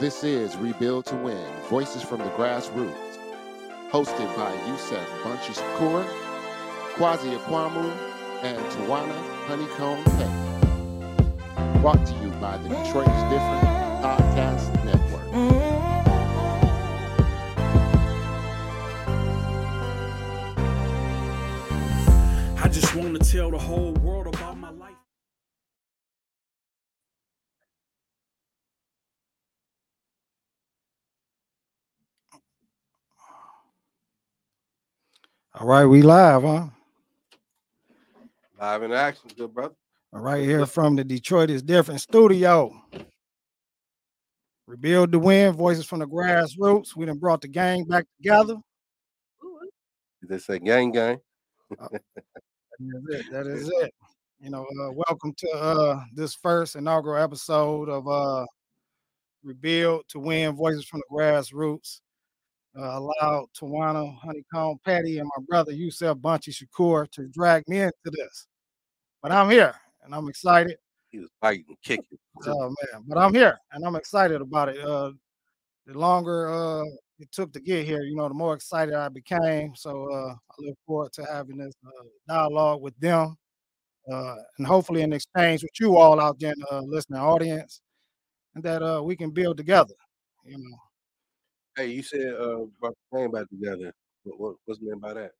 This is Rebuild to Win Voices from the Grassroots, hosted by Yusef Bunchy Shakur, Kwasi Akwamu, and Tawana Honeycomb Petty. Brought to you by the Detroit is Different Podcast Network. I just want to tell the whole world about my life. All right, we live, huh? Live in action, good brother. All right, here from the Detroit is different studio. Rebuild the win, voices from the grassroots. We done brought the gang back together. Did they say gang gang. That is it. That is it. You know, uh, welcome to uh, this first inaugural episode of uh, Rebuild to Win, Voices from the Grassroots. Uh, allowed Tawana Honeycomb Petty and my brother Yusef Bunchy Shakur to drag me into this. But I'm here and I'm excited. He was fighting, kicking. Oh man, but I'm here and I'm excited about it. Uh, the longer uh, it took to get here, you know, the more excited I became. So uh, I look forward to having this uh, dialogue with them, uh, and hopefully in exchange with you all out there in the uh, listening audience, and that uh, we can build together. You know, Hey, you said uh brought the gang back together. What, what what's meant by that?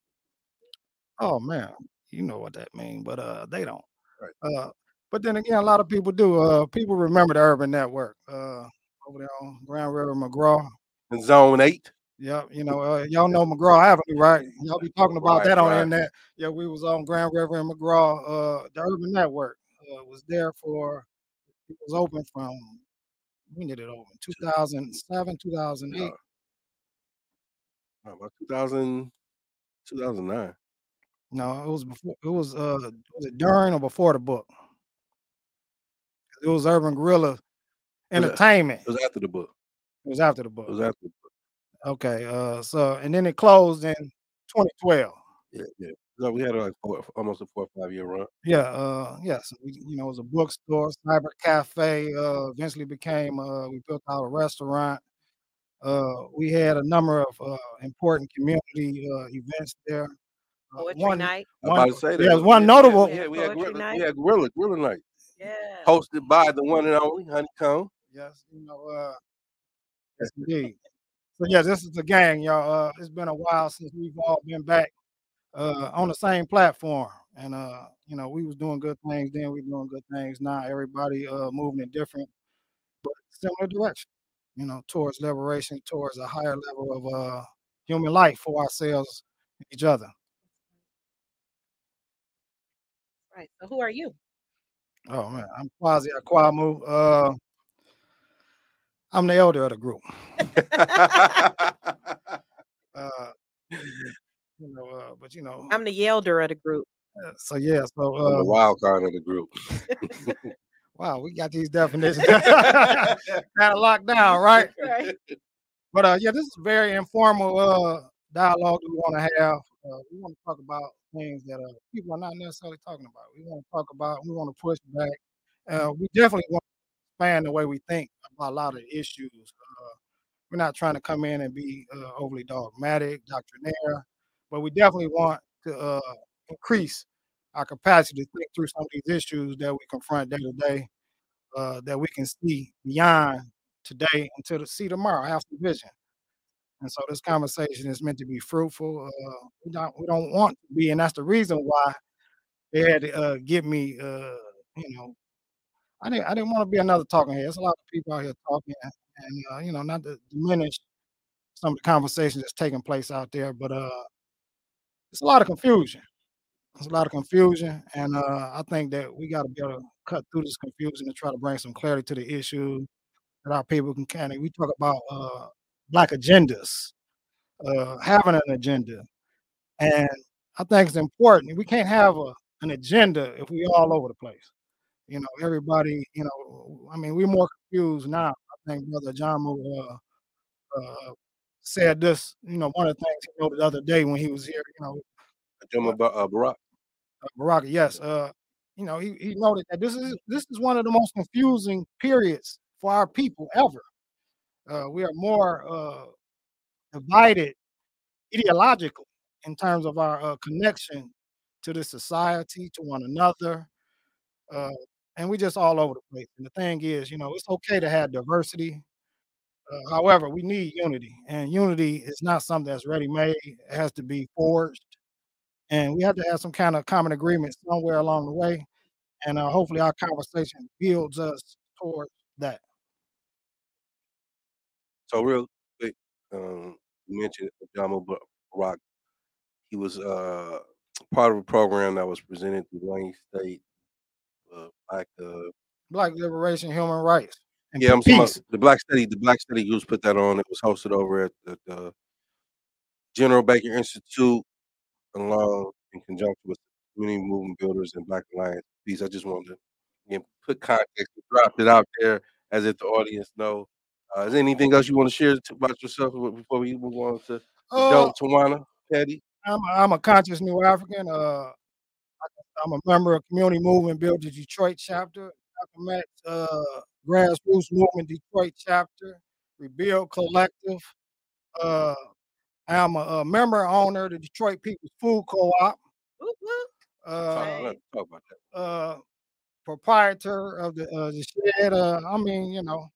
oh man, you know what that means, but uh, they don't. Right. Uh, but then again, a lot of people do. Uh, people remember the Urban Network uh, over there on Grand River McGraw. In zone eight. Yeah, you know, uh, y'all know McGraw Avenue, right? Y'all be talking about Right, that on the right. internet. Yeah, we was on Grand River and McGraw. Uh, the Urban Network uh, was there for. It was open from. When did it open? 2007, 2008. About 2000, 2009. No, it was before. It was uh, was it during or before the book? It was Urban Gorilla Entertainment. It was after the book. It was after the book. It was after the book. Okay, uh, so and then it closed in 2012. Yeah, yeah. So we had like four, almost a four or five year run. Yeah, uh, yes, we, you know, it was a bookstore, cyber cafe. Uh, eventually became. Uh, we built out a restaurant. Uh, we had a number of uh, important community uh, events there. Uh, Poetry one, night. I'm one- about to say that. yeah, We- one yeah, notable- Yeah, we had gorilla, night. we had gorilla, gorilla night, Yeah. hosted by the one and only Honeycomb. Yes, you know, uh, yes, indeed. So yeah, this is the gang, y'all. Uh, it's been a while since we've all been back uh, on the same platform, and uh, you know, we was doing good things then. We doing good things now. Everybody uh, moving in different but similar direction. You know, towards liberation, towards a higher level of uh, human life for ourselves and each other. Right. So who are you? Oh man, I'm Kwasi Akwamu. Uh, I'm the elder of the group. Uh, you know, uh, but you know, I'm the elder of the group. uh, so yeah, so I'm the uh, wild card of the group. wow, we got these definitions kind of locked down, right? Right. But uh, yeah, this is a very informal uh dialogue we want to have. Uh, we want to talk about things that uh, people are not necessarily talking about. We want to talk about. We want to push back. Uh, we definitely want to expand the way we think about a lot of issues. Uh, we're not trying to come in and be uh, overly dogmatic, doctrinaire, but we definitely want to uh, increase our capacity to think through some of these issues that we confront day to day. Uh, that we can see beyond today until to see tomorrow, have some vision. And so this conversation is meant to be fruitful. Uh, we don't we don't want to be, and that's the reason why they had to uh, get me. Uh, you know, I didn't I didn't want to be another talking head. There's a lot of people out here talking, and, uh, you know, not to diminish some of the conversations that's taking place out there, but uh, it's a lot of confusion. There's a lot of confusion, and uh, I think that we got to be able to cut through this confusion and try to bring some clarity to the issue that our people can kind of. We talk about uh, black agendas, uh, having an agenda, and I think it's important. We can't have a, an agenda if we're all over the place. You know, everybody. You know, I mean, we're more confused now. I think Brother John uh, uh, said this. You know, one of the things he noted the other day when he was here. You know, Ba- uh, Barack. Baraka, yes. Uh, you know, he, he noted that this is this is one of the most confusing periods for our people ever. Uh, we are more uh, divided ideologically in terms of our uh, connection to the society, to one another, uh, and we just all over the place. And the thing is, you know, it's okay to have diversity. Uh, however, we need unity, and unity is not something that's ready-made. It has to be forged, and we have to have some kind of common agreement somewhere along the way. And uh, hopefully, our conversation builds us towards that. So real quick, um, you mentioned Jamal Rock. He was uh, part of a program that was presented to Wayne State, uh, Black. Uh, Black liberation, human rights, yeah, I'm about the Black Study. The Black Study Groups put that on. It was hosted over at the, the General Baker Institute, along in conjunction with Community Movement Builders and Black Alliance Peace. I just wanted to again, put context, dropped it out there as if the audience know. Uh, is there anything else you want to share about yourself before we move on to the Uh, Tawana Petty? I'm a, I'm a conscious new African. Uh, I'm a member of Community Movement Builder Detroit chapter, Malcolm X, uh, Grassroots Movement Detroit chapter, Rebuild Collective. Uh, I'm a, a member owner of the Detroit People's Food Co-op. Whoop, whoop. Uh, let's talk uh, proprietor of the uh, the shed. Uh, I mean, you know,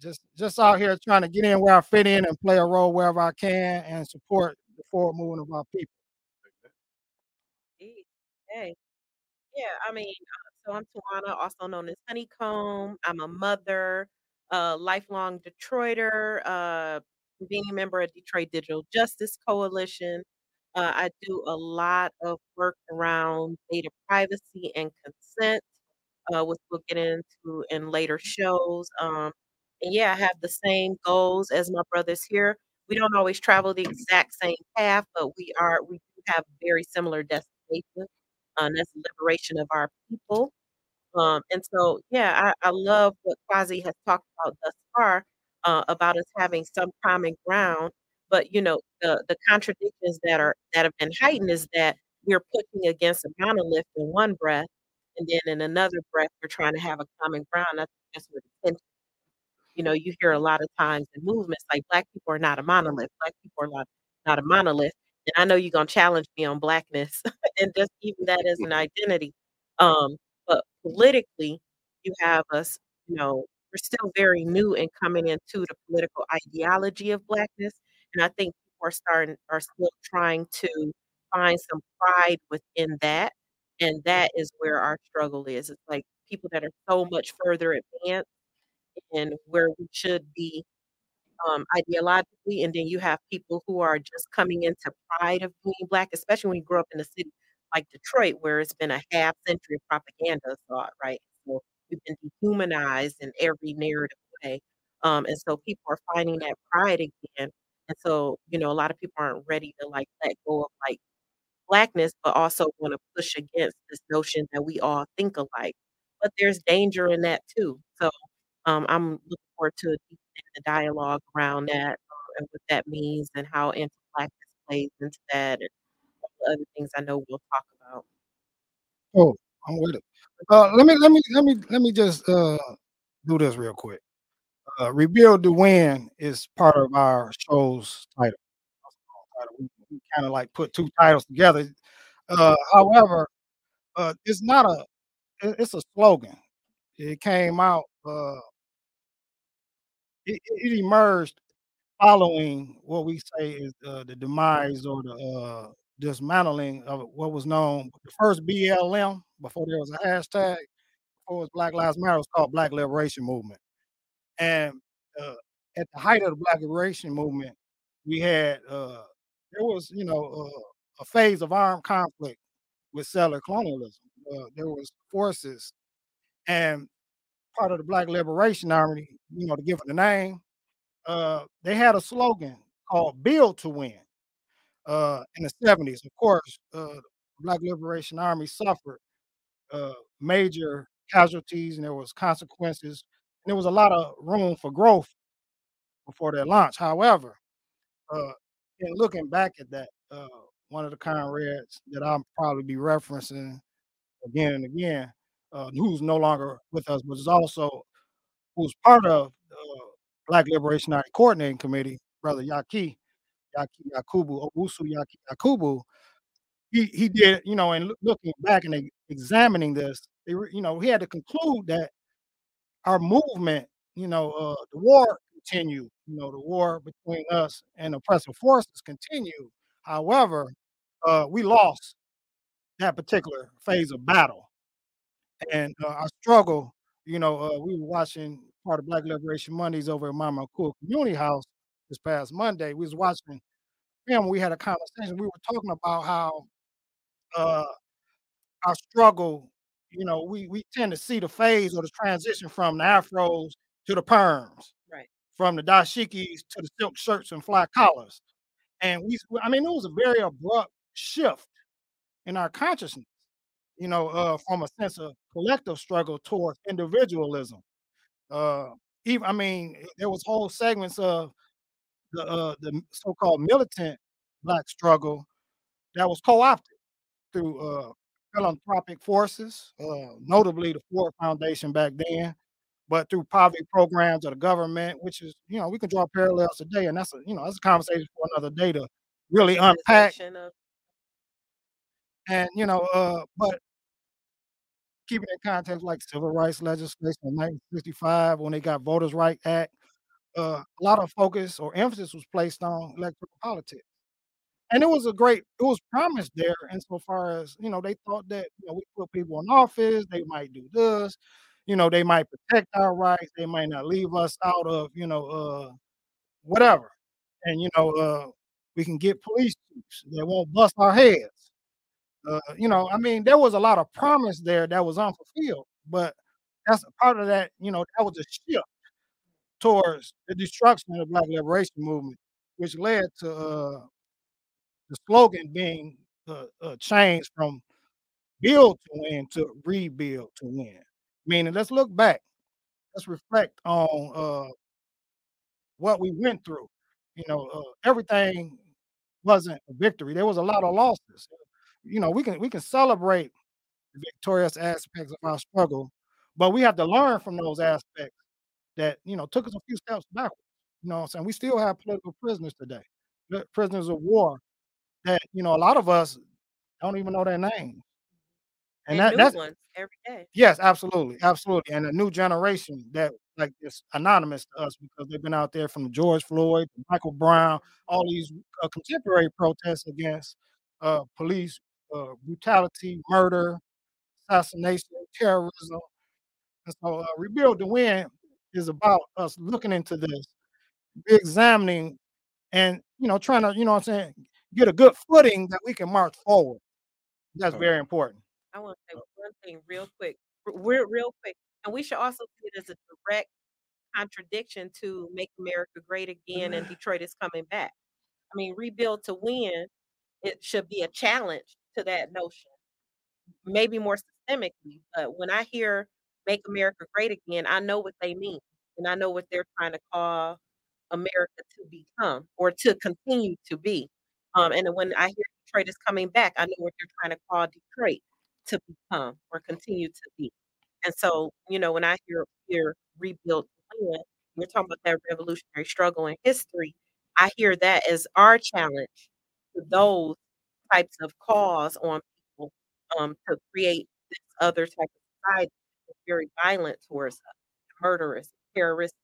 just just out here trying to get in where I fit in and play a role wherever I can and support the forward movement of our people. Hey, yeah, I mean, uh, so I'm Tawana, also known as Honeycomb. I'm a mother, a lifelong Detroiter, uh, being a member of Detroit Digital Justice Coalition. Uh, I do a lot of work around data privacy and consent, uh, which we'll get into in later shows. Um, and yeah, I have the same goals as my brothers here. We don't always travel the exact same path, but we are we do have very similar destinations. Uh, that's the liberation of our people. Um, and so, yeah, I, I love what Kwasi has talked about thus far uh, about us having some common ground. But you know, the the contradictions that are that have been heightened is that we're pushing against a monolith in one breath, and then in another breath, we're trying to have a common ground. I think that's where the tension. You know, you hear a lot of times in movements like Black people are not a monolith. Black people are not not a monolith. And I know you're gonna challenge me on blackness and just even that as an identity. Um, but politically, you have us, you know, we're still very new in coming into the political ideology of blackness. And I think people are starting are still trying to find some pride within that. And that is where our struggle is. It's like people that are so much further advanced and where we should be um, ideologically, and then you have people who are just coming into pride of being black, especially when you grow up in a city like Detroit, where it's been a half century of propaganda thought, right? So we've been dehumanized in every narrative way, um, and so people are finding that pride again. And so, you know, a lot of people aren't ready to like let go of like blackness, but also want to push against this notion that we all think alike. But there's danger in that too. So um, I'm looking forward to deepening the dialogue around that uh, and what that means and how anti-blackness plays into that and other things I know we'll talk about. Oh, I'm with it. Uh, let me let me let me let me just uh, do this real quick. Uh, Rebuild to Win is part of our show's title. We, kind of like put two titles together. Uh, however, uh, it's not a it- it's a slogan. It came out. Uh, it, it it emerged following what we say is uh, the demise or the uh, dismantling of what was known the first BLM before there was a hashtag. Before it was Black Lives Matter, was called Black Liberation Movement. And uh, at the height of the Black Liberation Movement, we had uh, there was you know uh, a phase of armed conflict with settler colonialism. Uh, there was forces and part of the Black Liberation Army, you know, to give it a name, uh, they had a slogan called "Build to Win." Uh, in the seventies, of course, uh, Black Liberation Army suffered uh, major casualties, and there was consequences, and there was a lot of room for growth before their launch. However, uh, in looking back at that, uh, one of the comrades that I'll probably be referencing again and again, uh, who's no longer with us, but is also who's part of Black Liberation Army Coordinating Committee, Brother Yaki, Yaki Yakubu, Owusu Yaki Yakubu, he he did, you know, and looking back and examining this, they you know, he had to conclude that our movement, you know, uh, the war continued, you know, the war between us and oppressive forces continued. However, uh, we lost that particular phase of battle. And, uh, our struggle, you know, uh, we were watching part of Black Liberation Mondays over at Mama Cool Community House this past Monday. We was watching film, we had a conversation, we were talking about how, uh, our struggle, you know, we we tend to see the phase or the transition from the afros to the perms, Right. from the dashikis to the silk shirts and fly collars. And we I mean, it was a very abrupt shift in our consciousness, you know, uh, from a sense of collective struggle towards individualism. Uh, eve I mean, there was whole segments of the, uh, the so-called militant Black struggle that was co-opted through, uh, philanthropic forces, uh, notably the Ford Foundation back then, but through poverty programs of the government, which is, you know, we can draw parallels today, and that's a, you know, that's a conversation for another day to really unpack of and, you know, uh, but keeping in context like civil rights legislation in 1965 when they got Voters' Right Act, uh, a lot of focus or emphasis was placed on electoral politics. And it was a great it was promised there insofar as, you know, they thought that, you know, we put people in office, they might do this, you know, they might protect our rights, they might not leave us out of, you know, uh, whatever. And, you know, uh, we can get police chiefs that won't bust our heads. Uh, you know, I mean, there was a lot of promise there that was unfulfilled, but that's a part of that, you know, that was a shift towards the destruction of the Black Liberation Movement, which led to, uh, the slogan being, uh, uh, changed from "Build to Win" to "Rebuild to Win." Meaning, let's look back, let's reflect on, uh what we went through. You know, uh, everything wasn't a victory, there was a lot of losses. You know, we can we can celebrate the victorious aspects of our struggle, but we have to learn from those aspects that, you know, took us a few steps backwards. You know what I'm saying? We still have political prisoners today, prisoners of war that, you know, a lot of us don't even know their names. And and that that's every day. Yes, absolutely, absolutely, and a new generation that, like, is anonymous to us because they've been out there from George Floyd, Michael Brown, all these, uh, contemporary protests against, uh, police, uh, brutality, murder, assassination, terrorism. And so, uh, "Rebuild to Win" is about us looking into this, reexamining, and, you know, trying to, you know what I'm saying, get a good footing that we can march forward. That's very important. I wanna say one thing real quick, we're real quick, and we should also see it as a direct contradiction to "Make America Great Again" and "Detroit is Coming Back." I mean, "Rebuild to Win," it should be a challenge to that notion. Maybe more systemically, but when I hear "Make America Great Again," I know what they mean, and I know what they're trying to call America to become or to continue to be. Um, and when I hear "Detroit is Coming Back," I know what they're trying to call Detroit to become or continue to be. And so, you know, when I hear hear "Rebuild to Win," we're talking about that revolutionary struggle in history, I hear that as our challenge to those types of calls on people, um, to create this other type of society very violent towards us, murderous, terrorist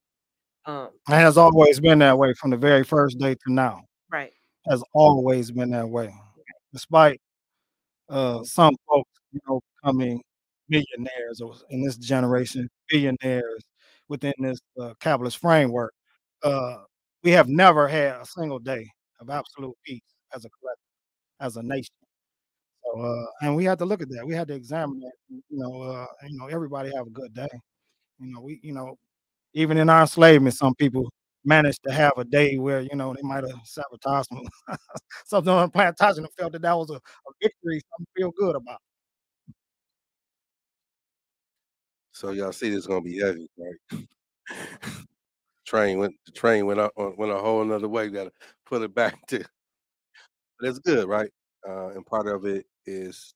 um It has always been that way from the very first day to now. Right. Has always been that way. Despite, uh, some folks, you know, becoming millionaires or in this generation, billionaires within this, uh, capitalist framework, uh, we have never had a single day of absolute peace as a collective, as a nation. So, uh, and we had to look at that, we had to examine that, you know, uh, you know, everybody have a good day. You know, we you know, even in our enslavement, some people managed to have a day where, you know, they might have sabotaged some something on plantation felt that that was a a victory, something to feel good about. So y'all see this is gonna be heavy, right? Train went the train went on went a whole another way, we gotta put it back to but it's good, right? Uh, and part of it is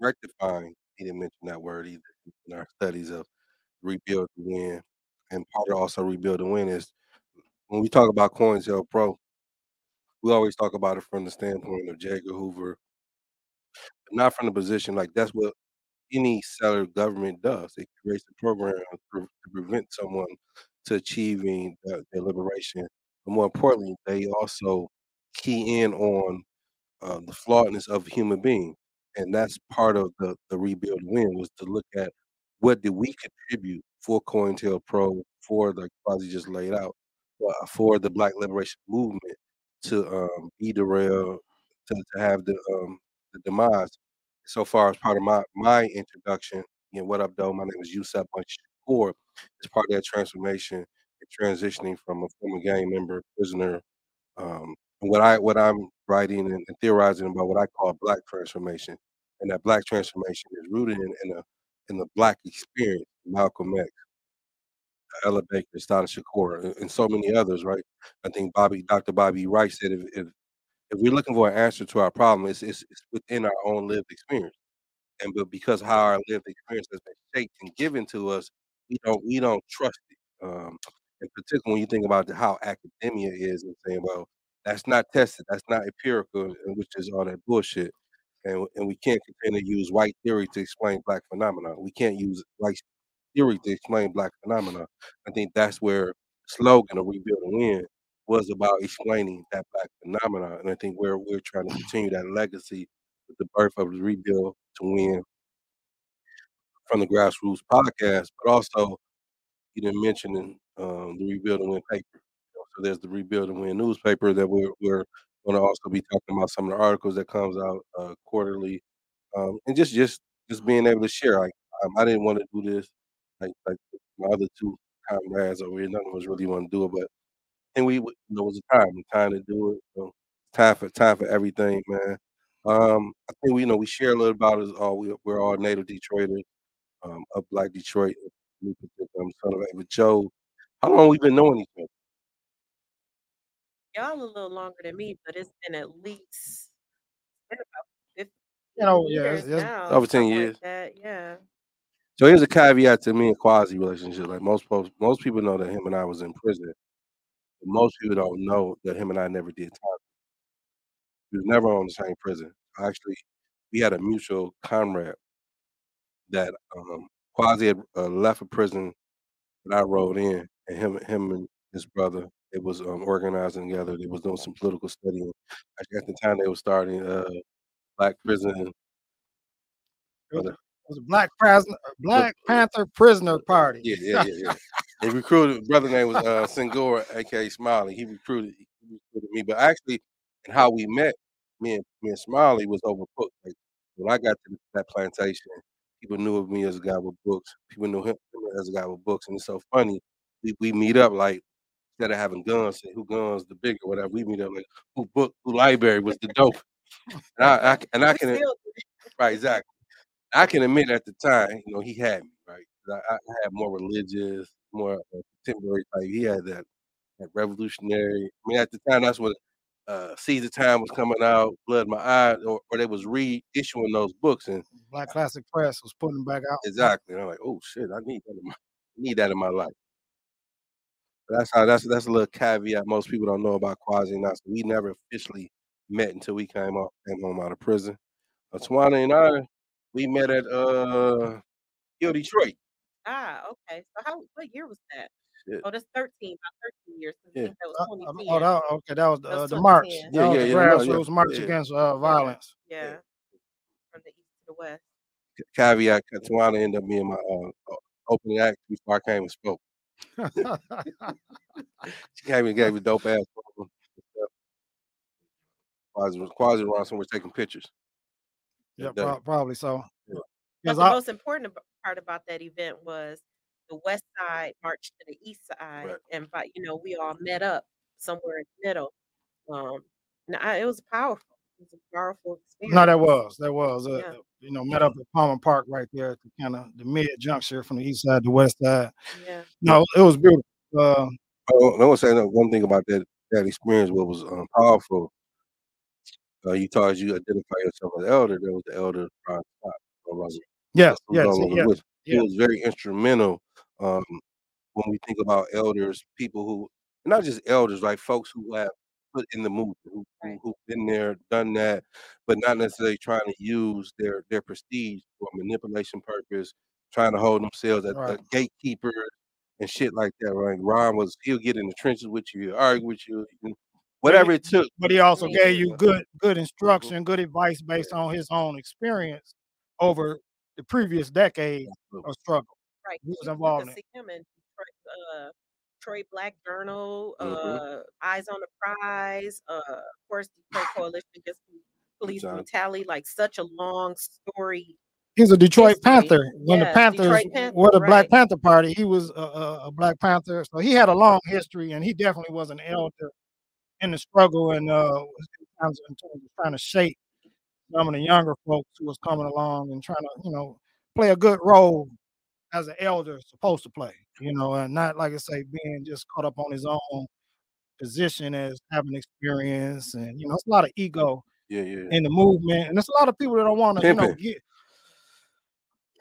rectifying, he didn't mention that word either in our studies of "Rebuild to Win." and part of also rebuild and win is when we talk about COINTELPRO, we always talk about it from the standpoint of J. Edgar Hoover, not from the position like that's what any seller government does. It creates a program to, to prevent someone to achieving their, their liberation. But more importantly, they also key in on uh, the flawedness of a human being, and that's part of the the rebuild win was to look at what did we contribute for COINTELPRO, for the Kwasi just laid out, uh, for the Black Liberation Movement to um, be derailed, to, to have the um, the demise. So far as part of my my introduction, you know, what up, though? My name is Yusef Shakur. It's part of that transformation and transitioning from a former gang member, prisoner. Um, and what I what I'm writing and, and theorizing about what I call black transformation, and that black transformation is rooted in, in a in the black experience, Malcolm X, Ella Baker, Assata Shakur, and, and so many others, right? I think Bobby, Dr. Bobby Wright said if, if if we're looking for an answer to our problem, it's, it's, it's within our own lived experience. And but because how our lived experience has been shaped and given to us, we don't we don't trust it. Um, and particularly when you think about how academia is and saying, well, that's not tested, that's not empirical, which is all that bullshit. And and we can't continue to use white theory to explain black phenomena. We can't use white theory to explain black phenomena. I think that's where slogan of rebuild and win was about explaining that black phenomena. And I think where we're trying to continue that legacy with the birth of the rebuild to win from the grassroots podcast, but also you didn't mention um, the rebuild and win paper. There's the rebuild and win newspaper that we're we're going to also be talking about some of the articles that comes out uh, quarterly, um, and just just just being able to share. Like um, I didn't want to do this like like my other two comrades over here. None of us really want to do it, but and we know, it was a time, time to do it. So time for time for everything, man. Um, I think we you know we share a little about us. All we we're all native Detroiters, um, up like Detroit. I'm son of Ava Joe. How long we been knowing each other? Y'all a little longer than me, but it's been at least been about 15 You know, yeah, years it's, it's now, Over ten something like years. that. Yeah. So here's a caveat to me and Kwasi relationship. Like most folks, most people know that him and I was in prison. Most people don't know that him and I never did time. We was never on the same prison. Actually, we had a mutual comrade that um, Kwasi had uh, left a prison that I rode in, and him, him and his brother, it was um, organizing together. They was doing some political studying. At the time, they were starting uh, Black Prison. it was, uh, it was a Black prisoner, Black Panther prisoner party. Yeah, yeah, yeah, yeah. They recruited. Brother name was uh, Singora, aka Smiley. He recruited, he recruited me. But actually, and how we met, me and me and Smiley was over books. Like when I got to that plantation, people knew of me as a guy with books. People knew him as a guy with books, and it's so funny. We we meet up like instead of having guns, say who guns the bigger, whatever. We meet up like who book, who library was the dope. And I, I and I can right exactly. I can admit at the time, you know, he had me right. I, I had more religious, more uh, contemporary type. He had that that revolutionary. I mean, at the time, that's what uh, Seize the Time was coming out, Blood in My Eye, or, or they was reissuing those books, and Black Classic Press was putting them back out. exactly, and I'm like, oh shit, I need that in my I need that in my life. That's how that's that's a little caveat most people don't know about Kwasi and us. We never officially met until we came out came home out of prison. Uh, Tawana and I, we met at uh Hill Detroit. Ah, okay. So how what year was that? Shit. Oh, that's 13, about 13 years. I Yeah. that was Uh, uh, 2010. oh, that, okay, that was the, That uh, was the march. 2010. That Yeah, was yeah, yeah, no, yeah, grassroots march yeah. against uh, violence. Yeah. From the east to the west. Caveat: Tawana ended up being my uh, opening act before I came and spoke. She came and gave a dope ass. program and stuff. Kwasi was Kwasi around somewhere taking pictures. yeah, that day. prob- probably so. Yeah. But 'Cause the I- most important part about that event was the west side marched to the east side, Right. and but you know we all met up somewhere in the middle. Um, and I, it was powerful. It was a powerful experience. No, that was that was uh, Yeah. you know met up at Palmer Park right there at the kind of the mid juncture from the east side to west side. Yeah. No, it was beautiful. Uh, I want to say that one thing about that that experience. What was um, powerful. Uh, you taught you identify yourself as elder. There was the elder Ron Scott, no yes, who's yes, no yes. He yeah. was very instrumental um, when we think about elders, people who not just elders, like folks who have put in the movement, who, who who've been there, done that, but not necessarily trying to use their their prestige for manipulation purpose, trying to hold themselves as, Right. as gatekeepers and shit like that. Right? Ron was he'll get in the trenches with you, he'll argue with you, whatever it took. But he also gave you good good instruction, good advice based on his own experience over the previous decade of struggle. Right. He was involved in him uh, Detroit Black Journal, Mhm. uh, Eyes on the Prize, uh, of course, the Detroit Coalition Against Police Brutality, like such a long story. He's a Detroit history. Panther. When Yes, the Panthers Detroit Panther, were the Black. Panther Party, he was a, a, a Black Panther. So he had a long history, and he definitely was an elder in the struggle and uh, was in terms of trying to shape some of the younger folks who was coming along and trying to, you know, play a good role as an elder is supposed to play, you know, and not like I say, being just caught up on his own position as having experience and you know, it's a lot of ego Yeah, yeah. in the movement, and there's a lot of people that don't want to, you know, get.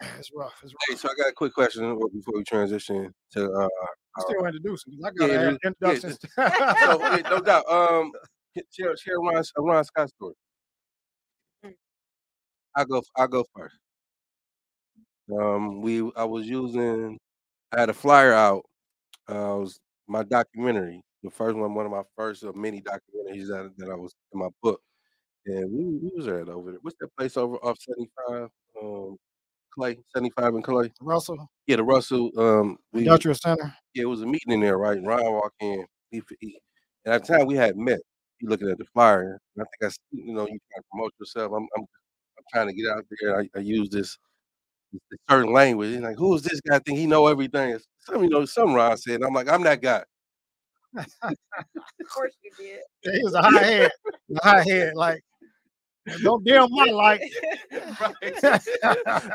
It's rough. It's rough. Hey, so I got a quick question uh, before we transition to uh I'm still introducing. 'cause I gotta it have is- yeah, so yeah, no doubt. Um, share share Ron, a Ron Scott story. Mm. I go. I go first. Um, we I was using. I had a flyer out. Uh, it was my documentary, the first one, one of my first uh, mini documentaries that that I was in my book, and we we was at over there. What's that place over off seventy five? Um, Clay seventy five and Clay. Russell Yeah, the Russell. Um, we Industrial Center. yeah, it was a meeting in there, right? And Ryan walked in. He, he, and at the time we had met. He looking at the flyer. And I think I you know, you trying to promote yourself. I'm, I'm, I'm trying to get out there. I, I use this certain language. He's like, who is this guy? I think he know everything. It's Some, you know, some Ron said. And I'm like, I'm that guy. Of course you did. Yeah, he was a high head. A high head. Like, don't dim my light. right.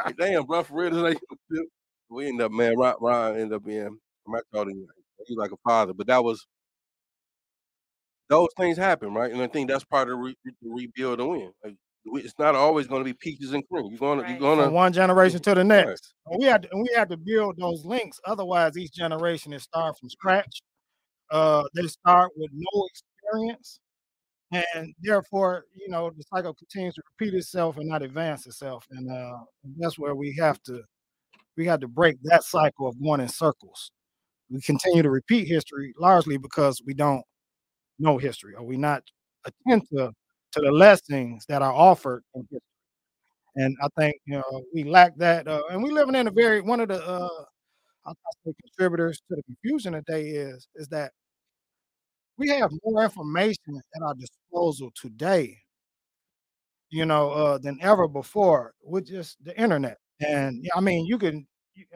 Like, Damn, bro, for real. Like, we end up, man. Ron, Ron ended up being. I told him he's like a father, but that was those things happen, right? And I think that's part of the, re- the rebuild and win. Like, we, it's not always going to be peaches and cream. You're gonna, Right. you're gonna. One generation to the next. And we had to, and we had to build those links. Otherwise, each generation is start from scratch. Uh, they start with no experience, and therefore, you know, the cycle continues to repeat itself and not advance itself. And uh, that's where we have to we have to break that cycle of going in circles. We continue to repeat history largely because we don't know history or we not attend to the lessons that are offered in history. And I think you know we lack that. Uh, and we living in a very one of the uh, I say contributors to the confusion today is is that we have more information at our disposal today, you know, uh, than ever before with just the internet. And I mean, you can,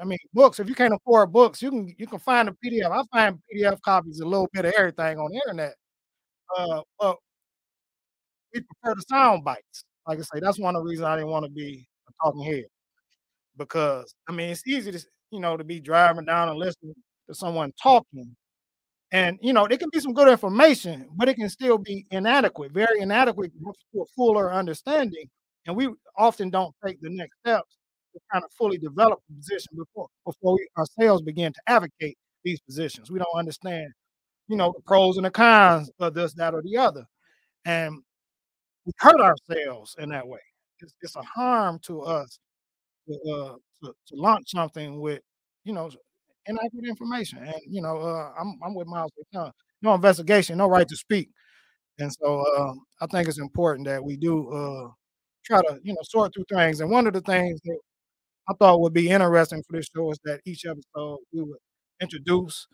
I mean, books. If you can't afford books, you can you can find a PDF. I find PDF copies a little bit of everything on the internet. Uh, but we prefer the sound bites. Like I say, that's one of the reasons I didn't want to be a talking head because I mean it's easy to you know to be driving down and listening to someone talking, and you know there can be some good information, but it can still be inadequate, very inadequate to a fuller understanding. And we often don't take the next steps to kind of fully develop a position before before we ourselves begin to advocate these positions. We don't understand, you know, the pros and the cons of this, that, or the other, and we hurt ourselves in that way. It's, it's a harm to us to, uh, to, to launch something with, you know, inaccurate information. And you know, uh, I'm I'm with Miles. No, no investigation, no right to speak. And so uh, I think it's important that we do uh, try to, you know, sort through things. And one of the things that I thought would be interesting for this show is that each episode we would introduce,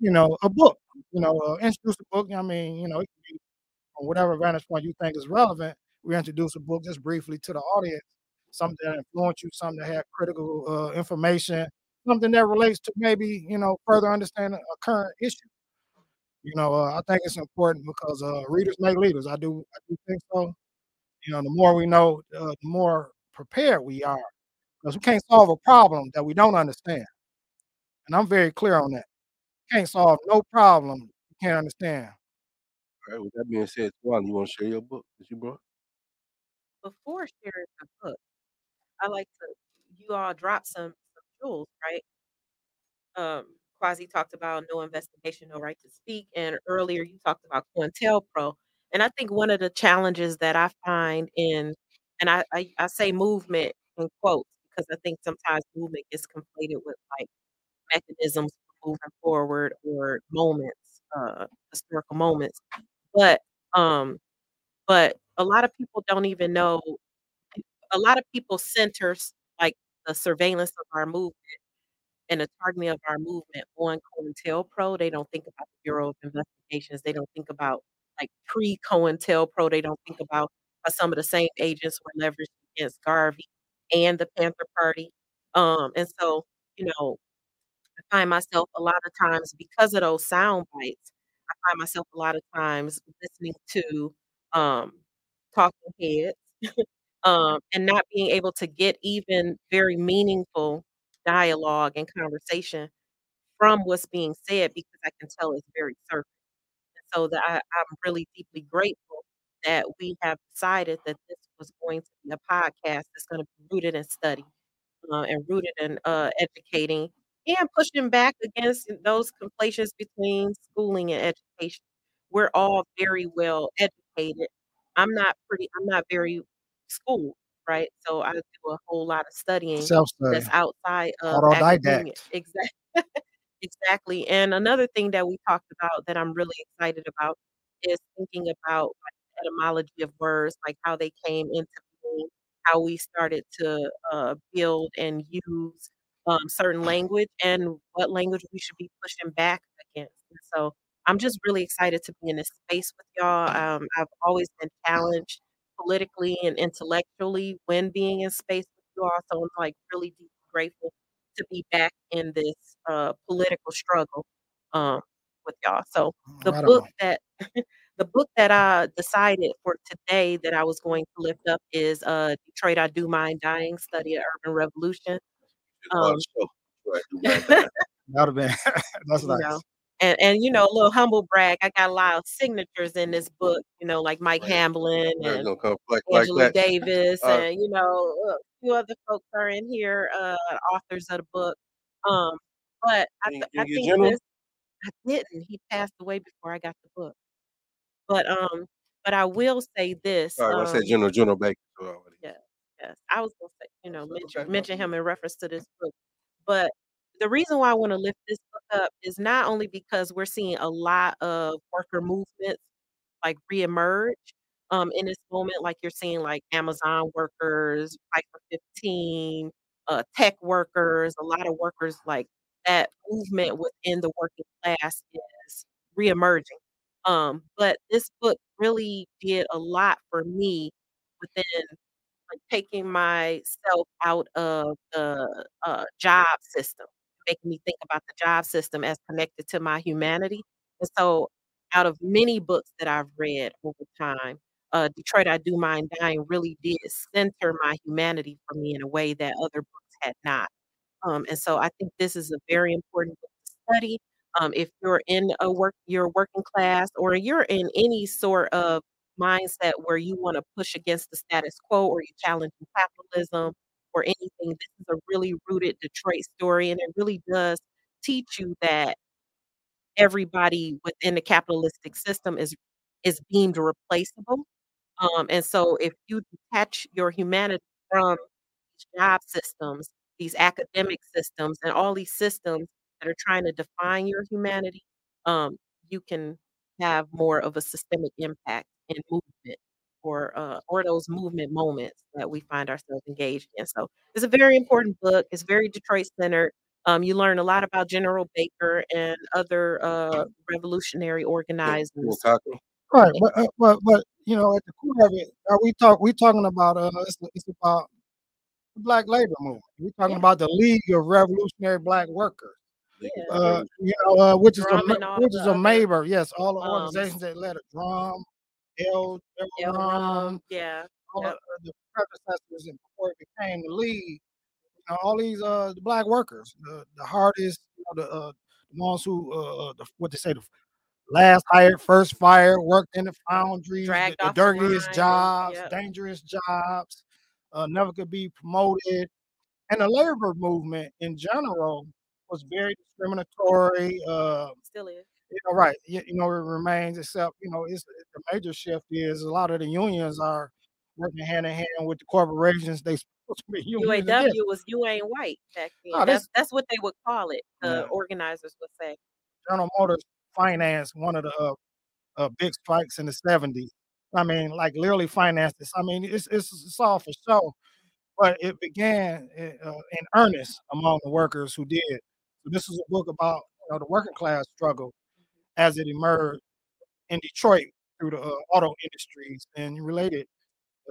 you know, a book. You know, uh, introduce a book. I mean, you know, it can be from whatever vantage point you think is relevant. We introduce a book just briefly to the audience, something that influenced you, something that had critical uh, information, something that relates to maybe you know further understanding a current issue. You know, uh, I think it's important because uh, readers make leaders. I do, I do think so. You know, the more we know, uh, the more prepared we are, because we can't solve a problem that we don't understand. And I'm very clear on that. Can't solve no problem you can't understand. All right. With that being said, Juan, you want to share your book that you brought? Before sharing the book, I like to you all drop some, some jewels, right? Um, Kwasi talked about no investigation, no right to speak, and earlier you talked about COINTELPRO. And I think one of the challenges that I find in, and I, I, I say movement in quotes because I think sometimes movement gets conflated with like mechanisms moving forward or moments, uh, historical moments. But um, but a lot of people don't even know. A lot of people centers like the surveillance of our movement and the targeting of our movement on COINTELPRO. They don't think about the Bureau of Investigations. They don't think about like pre-COINTELPRO. They don't think about how some of the same agents were leveraged against Garvey and the Panther Party. Um, and so, you know, I find myself a lot of times because of those sound bites, I find myself a lot of times listening to um, talking heads um, and not being able to get even very meaningful dialogue and conversation from what's being said because I can tell it's very surface. So that I, I'm really deeply grateful that we have decided that this was going to be a podcast that's going to be rooted in study uh, and rooted in uh, educating and pushing back against those conflations between schooling and education. We're all very well educated. I'm not pretty. I'm not very schooled, right? So I do a whole lot of studying Self-study. that's outside of academia. Exactly. Exactly. And another thing that we talked about that I'm really excited about is thinking about like etymology of words, like how they came into being, how we started to uh, build and use um, certain language, and what language we should be pushing back against. And so I'm just really excited to be in this space with y'all. Um, I've always been challenged politically and intellectually when being in space with you all. So I'm like really deeply grateful to be back in this uh, political struggle um, with y'all. So the Right book on. that the book that I decided for today that I was going to lift up is uh, Detroit I Do Mind Dying Study of Urban Revolution. Um, a show. Right, do that. Have been that's nice. know. And and you know, a little humble brag. I got a lot of signatures in this book, you know, like Mike Right. Hamlin and like like Angela that. Davis, Uh, and you know, a few other folks are in here, uh, authors of the book. Um, but I, th- I think this I didn't. He passed away before I got the book. But um, but I will say this. All right, well, I said Um, General General Baker. So. Yes. I was gonna you know, mention mention him in reference to this book. But the reason why I want to lift this book up is not only because we're seeing a lot of worker movements like reemerge um in this moment, like you're seeing like Amazon workers, Fight for 15, uh, tech workers, a lot of workers like that movement within the working class is reemerging. Um, but this book really did a lot for me within like taking myself out of the uh, job system, making me think about the job system as connected to my humanity. And so, out of many books that I've read over time, uh, Detroit I Do Mind Dying really did center my humanity for me in a way that other books had not. Um, and so I think this is a very important book to study. Um, if you're in a work, you're working class, or you're in any sort of mindset where you want to push against the status quo, or you're challenging capitalism, or anything, this is a really rooted Detroit story, and it really does teach you that everybody within the capitalistic system is is deemed replaceable. Um, and so if you detach your humanity from job systems, these academic systems, and all these systems that are trying to define your humanity, um, you can have more of a systemic impact in movement or uh, or those movement moments that we find ourselves engaged in. So it's a very important book. It's very Detroit centered. Um, you learn a lot about General Baker and other uh, revolutionary You want- you organizers. want? Right, but uh, but but you know, at the core of it, are we talk we talking about uh it's, it's about the black labor movement. We're talking Yeah. about the League of Revolutionary Black Workers. Yeah. Uh, you know, uh, which is a Drum ma- and all which is a other yes, all the um, organizations that led it, Drum, L, L. Rum, Rum, yeah, all yep. of the predecessors and before it became the League. You know, all these uh the black workers, the the hardest, you know, the uh the ones who uh uh, the what they say the last hired, first fired, worked in the foundries, the, the the line dirtiest jobs, yep. dangerous jobs, uh, never could be promoted. And the labor movement in general was very discriminatory. Uh, Still is. You know, right? You, you know, it remains. Except, you know, it's the major shift is a lot of the unions are working hand in hand with the corporations. They supposed to be unions UAW was you ain't white back then. No, that's that's what they would call it. The Yeah. organizers would say. General Motors financed one of the uh, uh, big strikes in the 70s. I mean, like literally financed this. I mean, it's it's, it's all for show, but it began uh, in earnest among the workers who did. So this is a book about you know the working class struggle as it emerged in Detroit through the uh, auto industries and related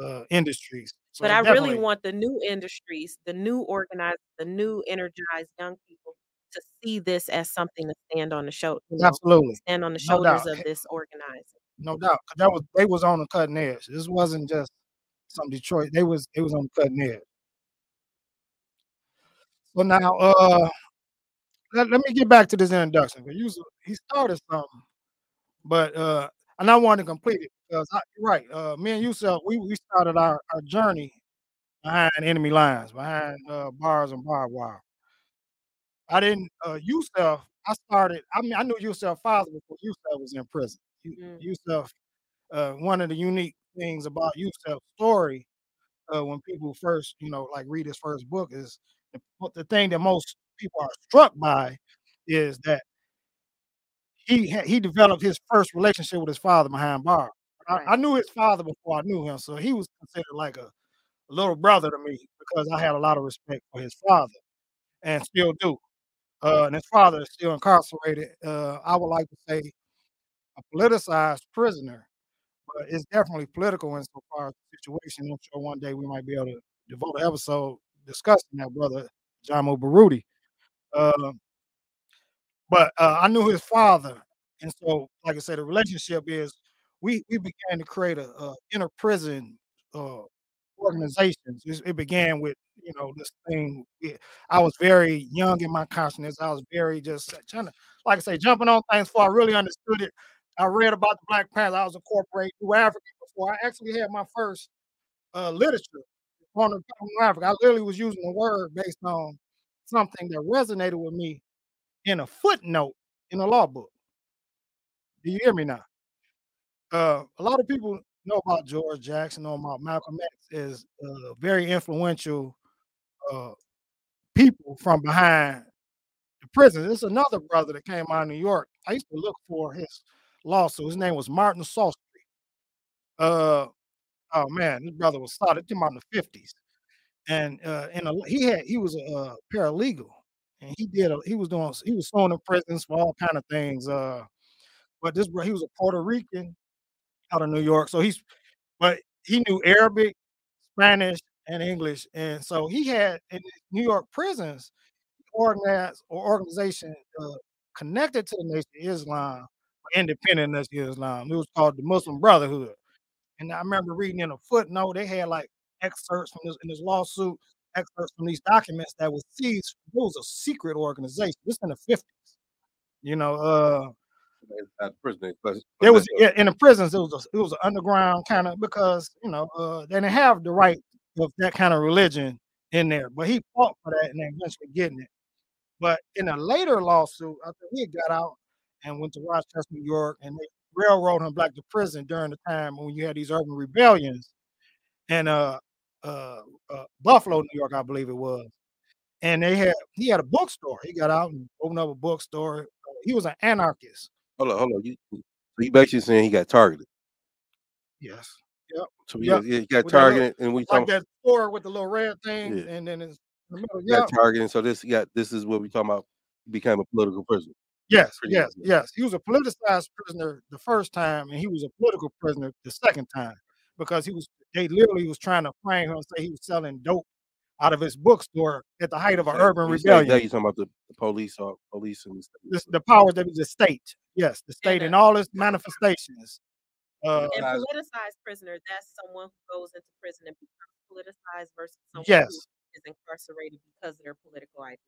uh, industries. So But I really want the new industries, the new organized, the new energized young people to see this as something to stand on the shoulder, you know, absolutely stand on the shoulders of this organizing. no doubt. 'cause that was they was on the cutting edge. This wasn't just some Detroit. They was it was on the cutting edge. So now, uh, let, let me get back to this introduction. 'cause you was- he started something, but uh, and I want to complete it because I, right. Uh, me and Yusef, we we started our, our journey behind enemy lines, behind uh, bars and barbed wire. I didn't uh, Yusef. I started. I mean, I knew Yusef father before Yusef was in prison. Mm. Yusef, uh, one of the unique things about Yusef's story, uh, when people first, you know, like read his first book, is the, the thing that most people are struck by is that he he developed his first relationship with his father behind bars. I, I knew his father before I knew him, so he was considered like a little brother to me because I had a lot of respect for his father, and still do. Uh, and his father is still incarcerated. Uh, I would like to say a politicized prisoner, but it's definitely political insofar as the situation. I'm sure one day we might be able to devote an episode discussing that brother, Jamu Baruti. Um, but uh, I knew his father, and so, like I said, the relationship is we we began to create a, a inner prison uh, organizations. It, it began with you know this thing. it- I was very young in my consciousness. I was very just trying to, like I say, jumping on things before I really understood it. I read about the Black Panther. I was incorporated through Africa before I actually had my first uh, literature on the Africa. I literally was using the word based on something that resonated with me in a footnote in a law book. Do you hear me now? Uh, a lot of people know about George Jackson, know about Malcolm X as uh, very influential uh, people from behind the prison. There's another brother that came out of New York. I used to look for his lawsuit. His name was Martin Sostre. Uh, oh man, this brother was started him out in the 50s. And uh, and a, he had he was a uh, paralegal, and he did a, he was doing he was suing in prisons for all kind of things. Uh, but this he was a Puerto Rican out of New York, so he's but he knew Arabic, Spanish, and English, and so he had in New York prisons organized or organization uh, connected to the Nation of Islam, independent Nation of Islam. It was called the Muslim Brotherhood. And I remember reading in a footnote, they had like excerpts from this in this lawsuit, excerpts from these documents that was seized. It was a secret organization. This in the 50s. You know, uh prison, there was yeah, in the prisons, it was a, it was an underground kind of because you know uh, they didn't have the right of that kind of religion in there. But he fought for that and eventually getting it. But in a later lawsuit, after he got out and went to Rochester, New York, and they railroad him back to prison during the time when you had these urban rebellions, and uh, uh, uh, Buffalo, New York, I believe it was. And they had he had a bookstore. He got out and opened up a bookstore. He was an anarchist. hold on, hold on. You, you basically saying he got targeted. Yes. Yep. So Yep. yeah, he got With that little- targeted, and we like talking that store with the little red thing, Yeah. and then it's in the middle. he Yeah, got targeted. So this got this is what we talking about. He became a political prisoner. yes, yes, yes. He was a politicized prisoner the first time, and he was a political prisoner the second time because he was. They literally was trying to frame him and say he was selling dope out of his bookstore at the height of an So urban you say That rebellion. you talking about the, the police or police and stuff. This, the powers that was the state, yes, the state uh, and all its manifestations. Uh, And politicized prisoner, that's someone who goes into prison and becomes politicized versus someone yes, who is incarcerated because of their political ideas.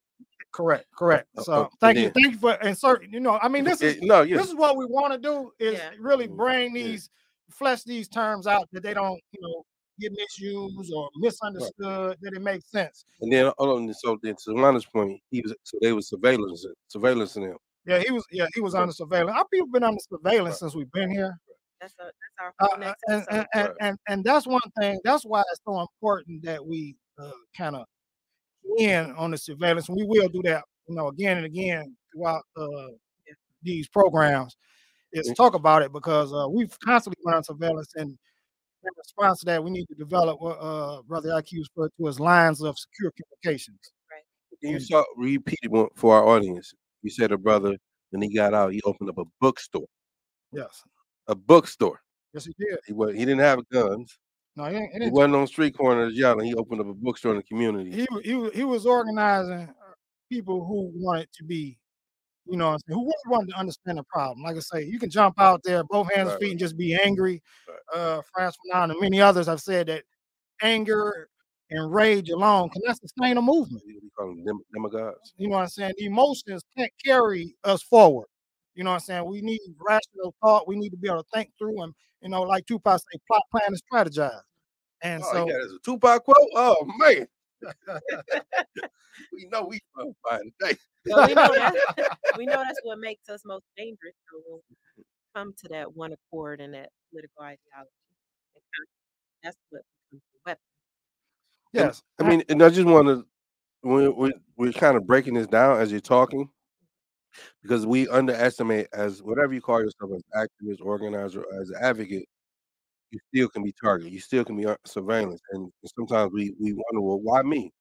correct, correct. Uh, So uh, thank you, then- thank you for inserting. You know, I mean, this is It- no, yeah. this is what we want to do is Yeah. really Mm, bring yeah. these flesh these terms out that they don't you know get misused or misunderstood, that it makes sense. And then hold on, so then to Lana's point, he was so they was surveillance surveillance him. Yeah, he was. Yeah, he was under surveillance. Our people been under surveillance since we've been here. That's a, that's our Uh, whole uh, and, and, and, and and that's one thing. That's why it's so important that we uh, kind of in on the surveillance. And we will do that, you know, again and again throughout uh, these programs. Is talk about it because uh, we've constantly been on surveillance, and in response to that, we need to develop what uh, Brother IQ referred to as lines of secure communications. Can you talk repeat it for our audience? You said a brother when he got out, he opened up a bookstore. Yes, A bookstore. yes, he did. He was he didn't have guns. No, he, ain't- he He didn't wasn't on street corners yelling. He opened up a bookstore in the community. he he he was organizing uh, people who wanted to be, you know, what I'm saying, who really wanted to understand the problem. Like I say, you can jump out there, both hands and Right, feet, and just be angry. Right. Uh, Frantz Fanon and many others have said that anger and rage alone cannot sustain a movement. We call them dem- demagogues. You know what I'm saying? The emotions can't carry us forward. You know what I'm saying? We need rational thought. We need to be able to think through and, you know, like Tupac say, plot, plan, and strategize. And Oh, so, it as a Tupac quote. Oh man, we know we fun fine today. Well, we know we know that's what makes us most dangerous. So we'll come to that one accord and that political ideology. And kind of- That's what becomes the weapon. yes. I mean, and I just want to, we, we, we're kind of breaking this down as you're talking because we underestimate as whatever you call yourself as activist, organizer, as an advocate, you still can be targeted. You still can be surveillance. And sometimes we, we wonder, well, why me?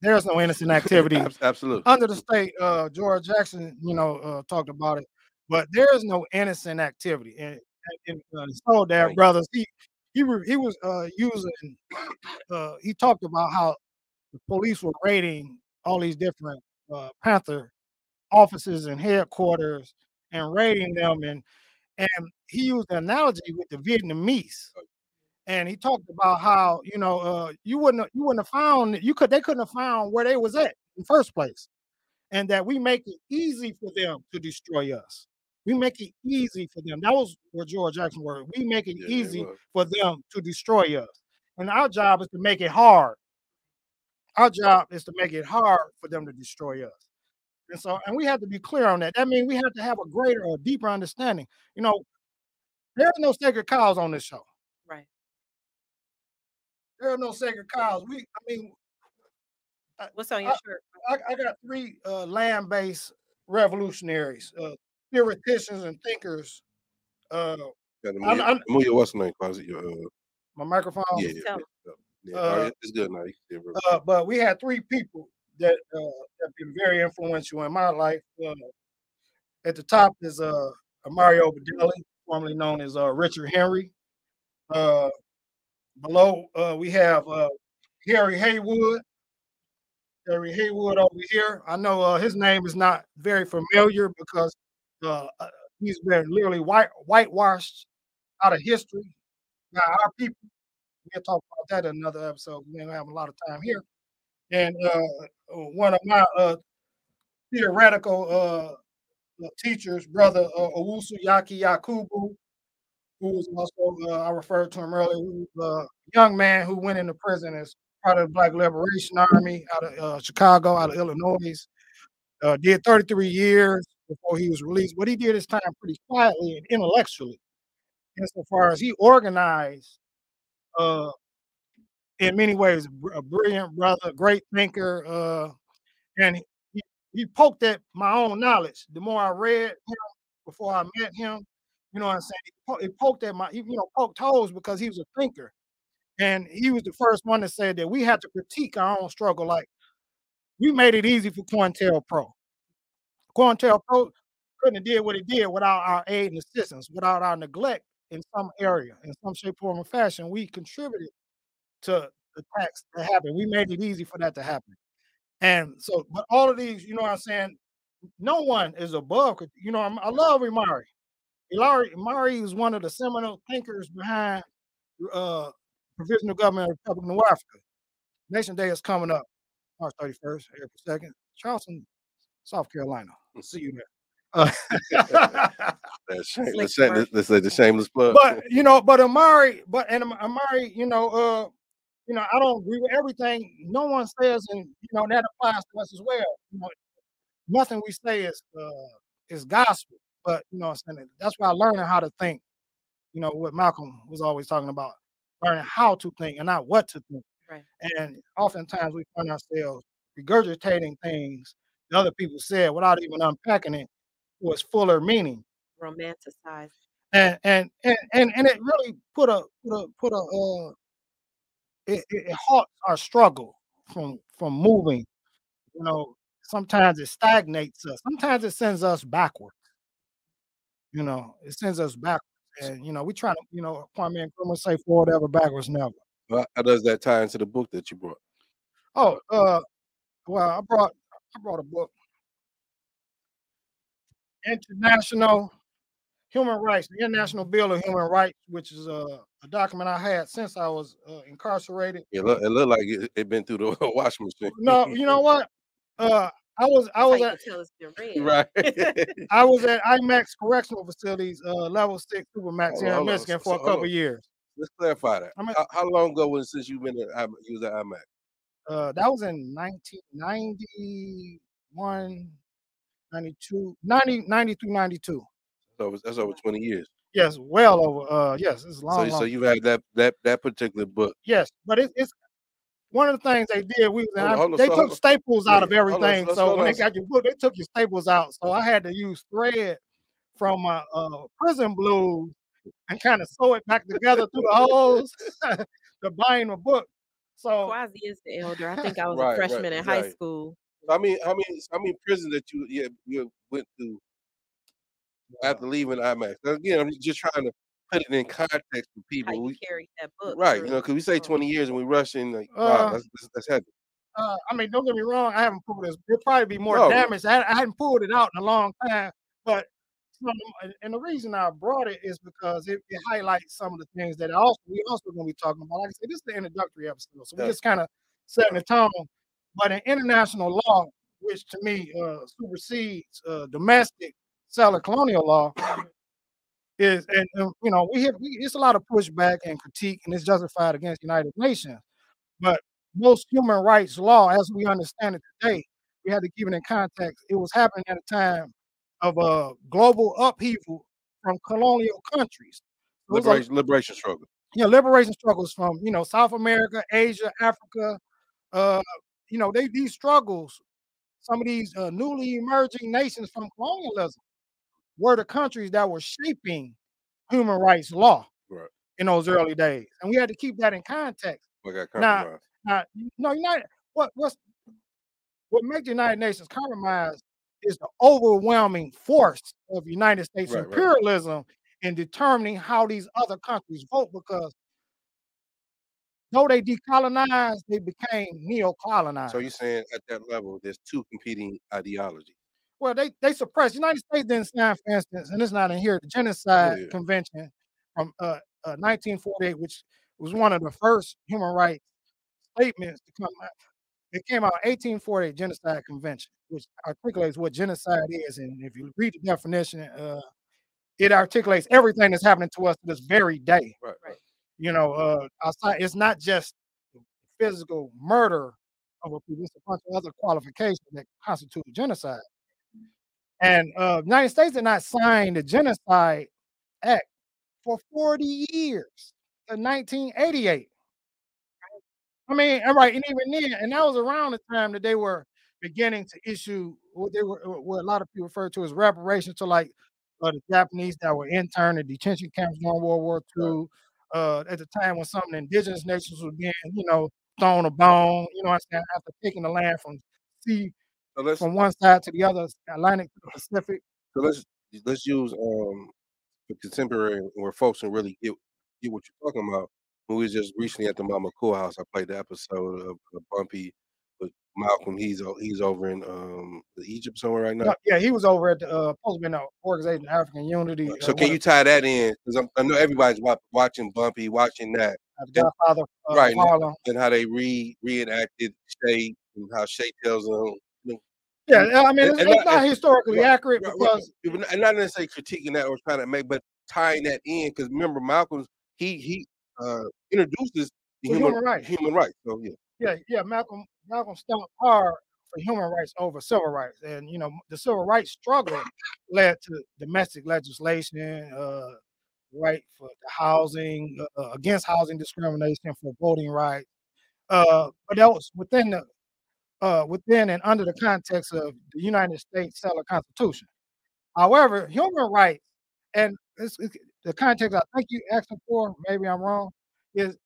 there's no innocent activity Absolutely. under the state, uh, George Jackson, you know, uh, talked about it, but there is no innocent activity. And, and uh, so that Right. brothers, he he re- he was uh, using, uh, he talked about how the police were raiding all these different uh, Panther offices and headquarters and raiding them, and and he used the analogy with the Vietnamese. And he talked about how you know uh, you wouldn't have- you wouldn't have found you could they couldn't have found where they was at in the first place, and that we make it easy for them to destroy us. We make it easy for them. That was where George Jackson word. We make it Yeah, easy for them to destroy us, and our job is to make it hard. Our job is to make it hard for them to destroy us. And so, and we have to be clear on that. That means we have to have a greater or deeper understanding. You know, there are no sacred cows on this show. Right. There are no sacred cows. We, I mean, What's on your Uh, shirt? I, I got three uh, land-based revolutionaries, uh, theoreticians and thinkers. Uh, Got to I'm- move, I'm- your- your what's name? Cause your uh, my microphone. yeah, yeah, yeah, yeah. Uh, yeah, it's good now. You can see it real Uh, but we had three people that uh, have been very influential in my life. Uh, at the top is uh, Imari Obadele, formerly known as uh, Richard Henry. Below we have Harry Haywood. Harry Haywood over here. I know uh, his name is not very familiar because uh, he's been literally white whitewashed out of history by our people. We'll talk about that in another episode. We don't have a lot of time here. And uh, one of my uh, theoretical uh, teachers, brother uh, Owusu Yaki Yakubu, who was also, uh, I referred to him earlier, who was a young man who went into prison as part of the Black Liberation Army out of uh, Chicago, out of Illinois. Uh, did 33 years before he was released, but he did his time pretty quietly and intellectually. Insofar as he organized in many ways, a brilliant brother, great thinker, uh, and he, he poked at my own knowledge. The more I read him before I met him, you know what I'm saying? He, poked at my, you know, poked holes because he was a thinker, and he was the first one to say that we had to critique our own struggle. Like we made it easy for COINTELPRO. COINTELPRO couldn't have did what it did without our aid and assistance, without our neglect in some area, in some shape, form, or fashion. We contributed to the attacks that happened. We made it easy for that to happen. And so, but all of these, you know what I'm saying? No one is above, you know, I'm- I love Imari. Ilari, Imari is one of the seminal thinkers behind uh, Provisional Government of the Republic of New Africa. Nation Day is coming up March 31st, April 2nd, Charleston, South Carolina. I'll see you there. Uh, That shame, the Slick shame, commercial. let's say the shameless plug. but you know, but Imari, but and Imari, you know, uh, you know, I don't agree with everything no one says, and you know that applies to us as well. You know, nothing we say is uh, is gospel, but you know, what I'm saying that's why learning how to think. You know what Malcolm was always talking about, learning how to think and not what to think. Right. And oftentimes we find ourselves regurgitating things that other people said without even unpacking it to its fuller meaning Romanticize. and and and and, and it really put a put a put a uh it, it, it halts our struggle from from moving you know sometimes it stagnates us sometimes it sends us backwards. You know it sends us backwards and you know we try to you know Kwame Nkrumah say forward ever backwards never. How how does that tie into the book that you brought? oh uh well I brought I brought a book. International human rights the international bill of human rights which is a, a document i had since i was uh, incarcerated It look, it look like it, it been through the washing machine. no you know what uh i was i was how at can tell it's been read. right. i was at imax correctional facilities uh level six supermax Hold here in michigan so- for so a couple on. years Let's clarify that. I'm a- how, how long ago was it since you've been at IMAX? You was at IMAX? uh that was in 1991 92 90 92 92 So it's- that's over twenty years. Yes well over uh yes it's So, long, so you've had that that that particular book. Yes, but it, it's one of the things they did. We Hold on, I- hold on, they so took on. staples out of Yeah, hold on, everything. let's So hold when they got your book, they took your staples out. So I had to use thread from my uh, prison blues and kind of sew it back together through the holes to bind the book. So Kwasi is the elder. I think I was Right, a right, freshman in high school. I mean, I mean, I mean, prison that you yeah, you went through after leaving IMAX. Now, Again, I'm just trying to put it in context for How people. you We, carried that book. right, you know, because we say Oh. 20 years and we rush in like, wow, Uh, that's, that's, that's heavy. uh, I mean, don't get me wrong. I haven't pulled this. It'll probably be more No. damage. I, I hadn't pulled it out in a long time. But and- and the reason I brought it is because it, it highlights some of the things that I also we also going to be talking about. Like I said, this is the introductory episode, so we're just kind of setting the tone. But in international law, which to me uh, supersedes uh, domestic settler colonial law, is and, and, you know we have we, it's a lot of pushback and critique, and it's justified against the United Nations. But most human rights law, as we understand it today, we had to keep it in context. It was happening at a time of a global upheaval from colonial countries. Was a- Liberation, liberation struggle. you know, liberation struggles from you know South America, Asia, Africa. Uh, you know, they these struggles, some of these uh, newly emerging nations from colonialism were the countries that were shaping human rights law Right. in those early days, and we had to keep that in context. Got Now, no, United. What what's what makes the United Nations compromise is the overwhelming force of United States right. imperialism in determining how these other countries vote because though they decolonized, they became neo-colonized. So you're saying at that level, there's two competing ideologies. Well, they they suppressed. United States didn't sign, for instance, and it's not in here, the Genocide yeah. Convention from uh, uh, 1948, which was one of the first human rights statements to come out. It came out 1848 Genocide Convention, which articulates what genocide is, and if you read the definition, uh, it articulates everything that's happening to us to this very day. Right. Right. You know, uh, outside, it's not just physical murder of a people; it's a bunch of other qualifications that constitute genocide. And uh, the United States did not sign the Genocide Act for 40 years, in 1988. I mean, all right, and even then, and that was around the time that they were beginning to issue what they were, what a lot of people refer to as reparations to like uh, the Japanese that were interned in detention camps during World War II. Uh, at the time when some of the indigenous nations were being, you know, thrown a bone, you know, what I'm saying, after taking the land from sea So let's from one side to the other, Atlantic to the Pacific. so let's let's use um the contemporary where folks can really get get what you're talking about. When we was just recently at the Mama Cool House, I played the episode of, of Bumpy with Malcolm. He's he's over in um Egypt somewhere right now. No, yeah, he was over at the uh, supposed to be in the organization African Unity. So uh, can you tie that in? Because I know everybody's watching Bumpy, watching that, uh, the Godfather uh, Right, Harlem. and how they re reenacted Shay and how Shay tells them. Yeah, I mean, it's, it's not- not historically right, accurate Right, right. because Even- and not necessarily critiquing that or trying to make, but tying that in because remember Malcolm he he uh introduces the human, human rights. human rights. So yeah, yeah, yeah, Malcolm Malcolm stood hard for human rights over civil rights, and you know the civil rights struggle led to domestic legislation, uh, right for the housing, uh, against housing discrimination, for voting rights, uh, but that was within the uh, within and under the context of the United States Settler Constitution. However, human rights and it's, it's- the context I think you asking for, maybe I'm wrong, is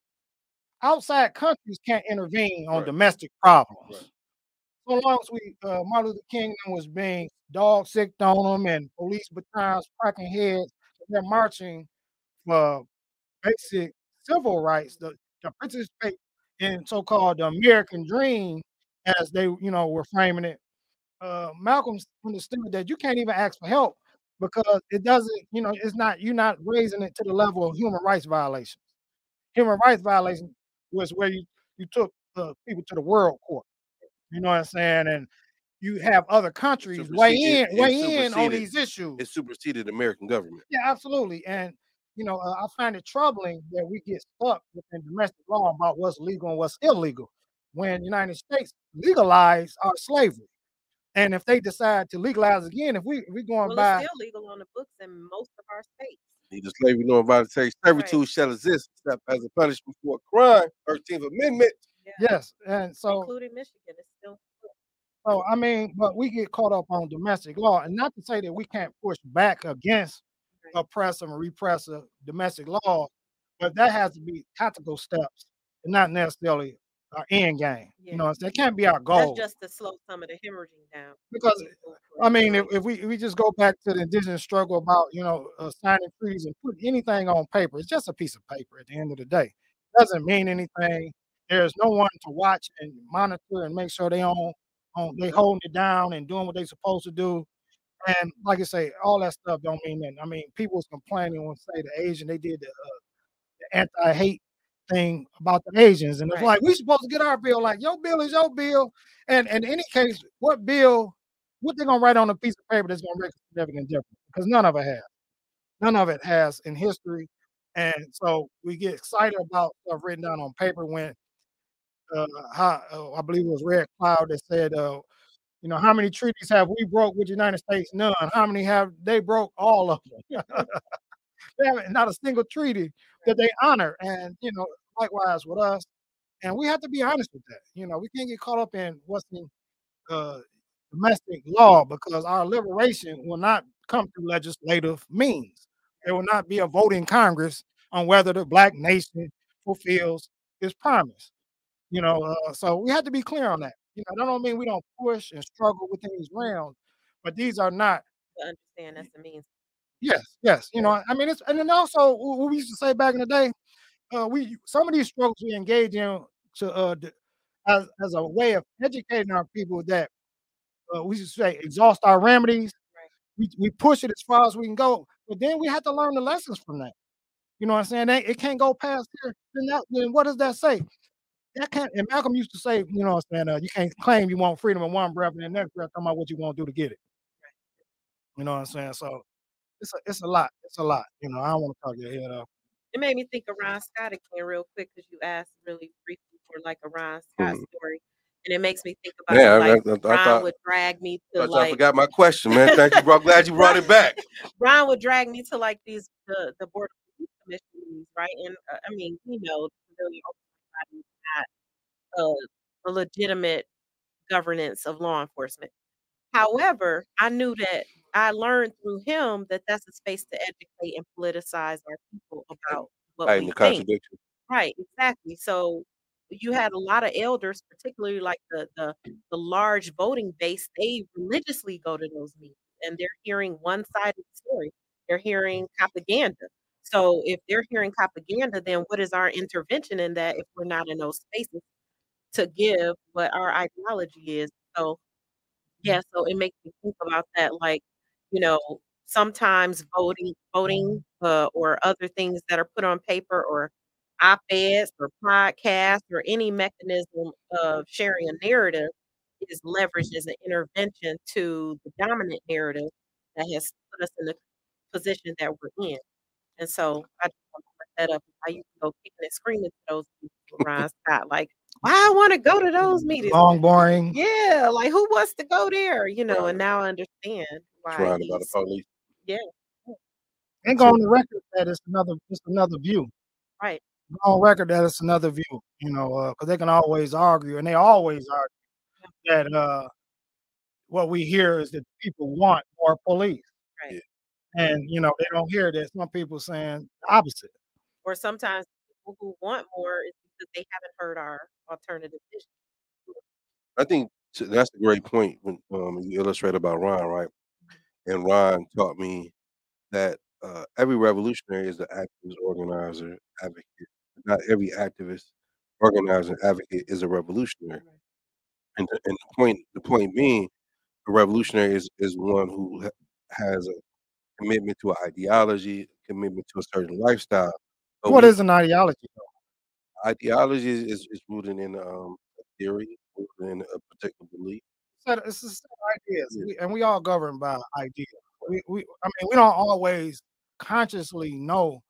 outside countries can't intervene on Right. domestic problems. Right. So long as we, uh, Martin Luther King was being dog sicked on them and police batons cracking heads, they're marching for basic civil rights, the, the participate in so-called the American dream, as they, you know, were framing it. Uh, Malcolm understood that you can't even ask for help because it doesn't, you know, it's not you're not raising it to the level of human rights violations. Human rights violation was where you you took uh, people to the world court. You know what I'm saying? And you have other countries weigh it- in, it weigh in on these issues. it superseded American government. Yeah, absolutely. And you know, uh, I find it troubling that we get stuck within domestic law about what's legal and what's illegal when United States legalized our slavery. And if they decide to legalize again, if we if we going Well, by it's still legal on the books in most of our states. Neither slavery nor involuntary servitude shall exist except as a punishment for a crime. Thirteenth Amendment. Yeah. yes, and so including Michigan. It's still so I mean, but we get caught up on domestic law, and not to say that we can't push back against Right. oppressive and repressive domestic law, but that has to be tactical steps, and not necessarily our end game. Yeah. You know, what I'm saying? it can't be our goal. that's just to slow some of the hemorrhaging down. because I mean, if, if we if we just go back to the indigenous struggle about you know uh, signing treaties and putting anything on paper, it's just a piece of paper at the end of the day. doesn't mean anything. There's no one to watch and monitor and make sure they on on they holding it down and doing what they're supposed to do. And like I say, all that stuff don't mean nothing. I mean, people was complaining when say the Asian they did the, uh, the anti-hate thing about the Asians, and it's like we supposed to get our bill. Like your bill is your bill, and, and in any case, what bill, what they gonna write on a piece of paper that's gonna make a significant difference? Because none of it has. None of it has in history, and so we get excited about stuff written down on paper when, uh, how, uh, I believe it was Red Cloud that said, uh, you know, how many treaties have we broke with the United States? None. How many have they broke? All of them. haven't not a single treaty that they honor, and you know, likewise with us. And we have to be honest with that. You know, we can't get caught up in what's in uh, domestic law because our liberation will not come through legislative means. There will not be a vote in Congress on whether the black nation fulfills its promise. You know, uh, so we have to be clear on that. You know, that don't mean we don't push and struggle within these realms, but these are not. to understand that's the means. Yes, yes. You know, I mean, it's and then also what we used to say back in the day. Uh, we some of these struggles we engage in to uh, as as a way of educating our people that uh, we should say exhaust our remedies. Right. We we push it as far as we can go, but then we have to learn the lessons from that. You know what I'm saying? They, it can't go past here. Then that then what does that say? That can't. And Malcolm used to say, you know what I'm saying? Uh, you can't claim you want freedom in one breath and the next breath talking about what you want to do to get it. You know what I'm saying? So it's a it's a lot. It's a lot. You know, I don't want to talk your head off. It made me think of Ron Scott again, real quick, because you asked really briefly for like a Ron Scott Mhm. story, and it makes me think about Yeah, I, like I, I Ron thought, would drag me to I like forgot my question, man. Thank you, bro. I'm glad you brought it back. Ron would drag me to like these the the board of police commission right? And uh, I mean, you know oversight not a, a legitimate governance of law enforcement. However, I knew that I learned through him that that's a space to educate and politicize our people about what Right, we think. Right, exactly. So you had a lot of elders, particularly like the the the large voting base, they religiously go to those meetings and they're hearing one side of the story. They're hearing propaganda. So if they're hearing propaganda, then what is our intervention in that if we're not in those spaces to give what our ideology is? So yeah, so it makes me think about that, like, you know, sometimes voting, voting, uh, or other things that are put on paper or op-eds or podcasts or any mechanism of sharing a narrative is leveraged as an intervention to the dominant narrative that has put us in the position that we're in. And so I just want to bring that up. I used to go kicking and screaming to those with Ron Scott, like, why I want to go to those meetings. Long, boring. Yeah, like who wants to go there? You know, and now I understand why Surrounded by the police. yeah, And go on the record that it's another it's another view. right. Go on record that it's another view, you know, because they can always argue, and they always argue that uh, what we hear is that people want more police. Right. Yeah. And you know, they don't hear that some people saying the opposite. Or sometimes people who want more is because they haven't heard our alternative vision. I think t- that's a great point when um, you illustrate about Ron, right? And Ron taught me that uh, every revolutionary is an activist, organizer, advocate. Not every activist, organizer, advocate is a revolutionary. And the, and the point, the point being, a revolutionary is, is one who ha- has a commitment to an ideology, commitment to a certain lifestyle. But What we- is an ideology? Ideology is, is, rooted in um, a theory, rooted in a particular belief. Set- It's a set of ideas, Yeah. we, and we all governed by ideas. We, we, I mean, we don't always consciously know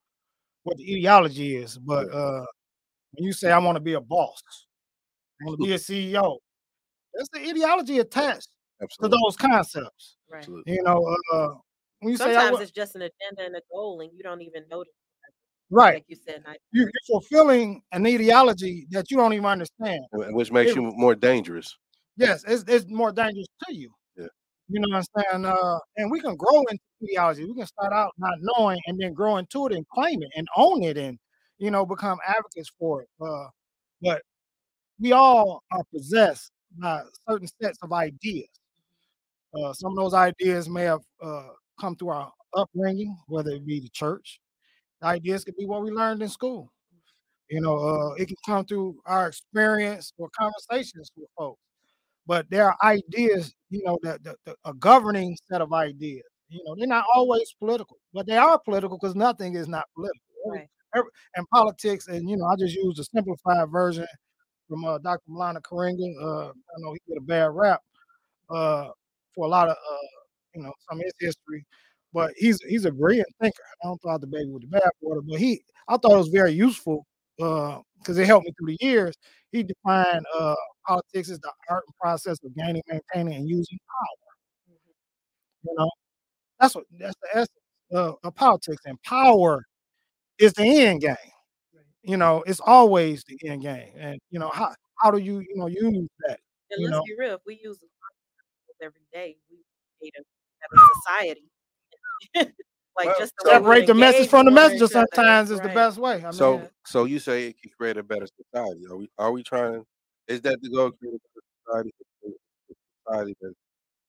what the ideology is, but uh, when you say I want to be a boss, I want to be a CEO, that's the ideology attached to those concepts. Right. You know, uh, when you say I Sometimes it's just an agenda and a goal, and you don't even notice. right, Like you said, I, you, you're fulfilling an ideology that you don't even understand. Which makes It- you more dangerous. Yes, it's, it's more dangerous to you. Yeah. You know what I'm saying? Uh, and we can grow into ideology. We can start out not knowing and then grow into it and claim it and own it and, you know, become advocates for it. Uh, but we all are possessed by certain sets of ideas. Uh, some of those ideas may have uh, come through our upbringing, whether it be the church. The ideas could be what we learned in school. You know, uh, it can come through our experience or conversations with folks but there are ideas, you know, that the, the, a governing set of ideas. You know, they're not always political, but they are political because nothing is not political. Right. every- and politics, and you know, I just used a simplified version from uh, Dr. Maulana Karenga. Uh, I know he did a bad rap uh, for a lot of, uh, you know, some of his history, but he's he's a brilliant thinker. I don't throw out the baby with the bathwater, but he, I thought it was very useful Uh, because it helped me through the years. He defined mm-hmm. uh, politics as the art and process of gaining, maintaining, and using power. Mm-hmm. You know, that's what that's the essence of, of politics, and power is the end game. You know, it's always the end game, and you know how how do you you know use that? and You let's know. be real, if we use the concepts every day, we need a society. like Well, just the Separate the message from the with messenger other, sometimes is the best way. I mean, So, Yeah. so you say it can create a better society? Are we? Are we trying? Is that the goal? Create a better society? A society that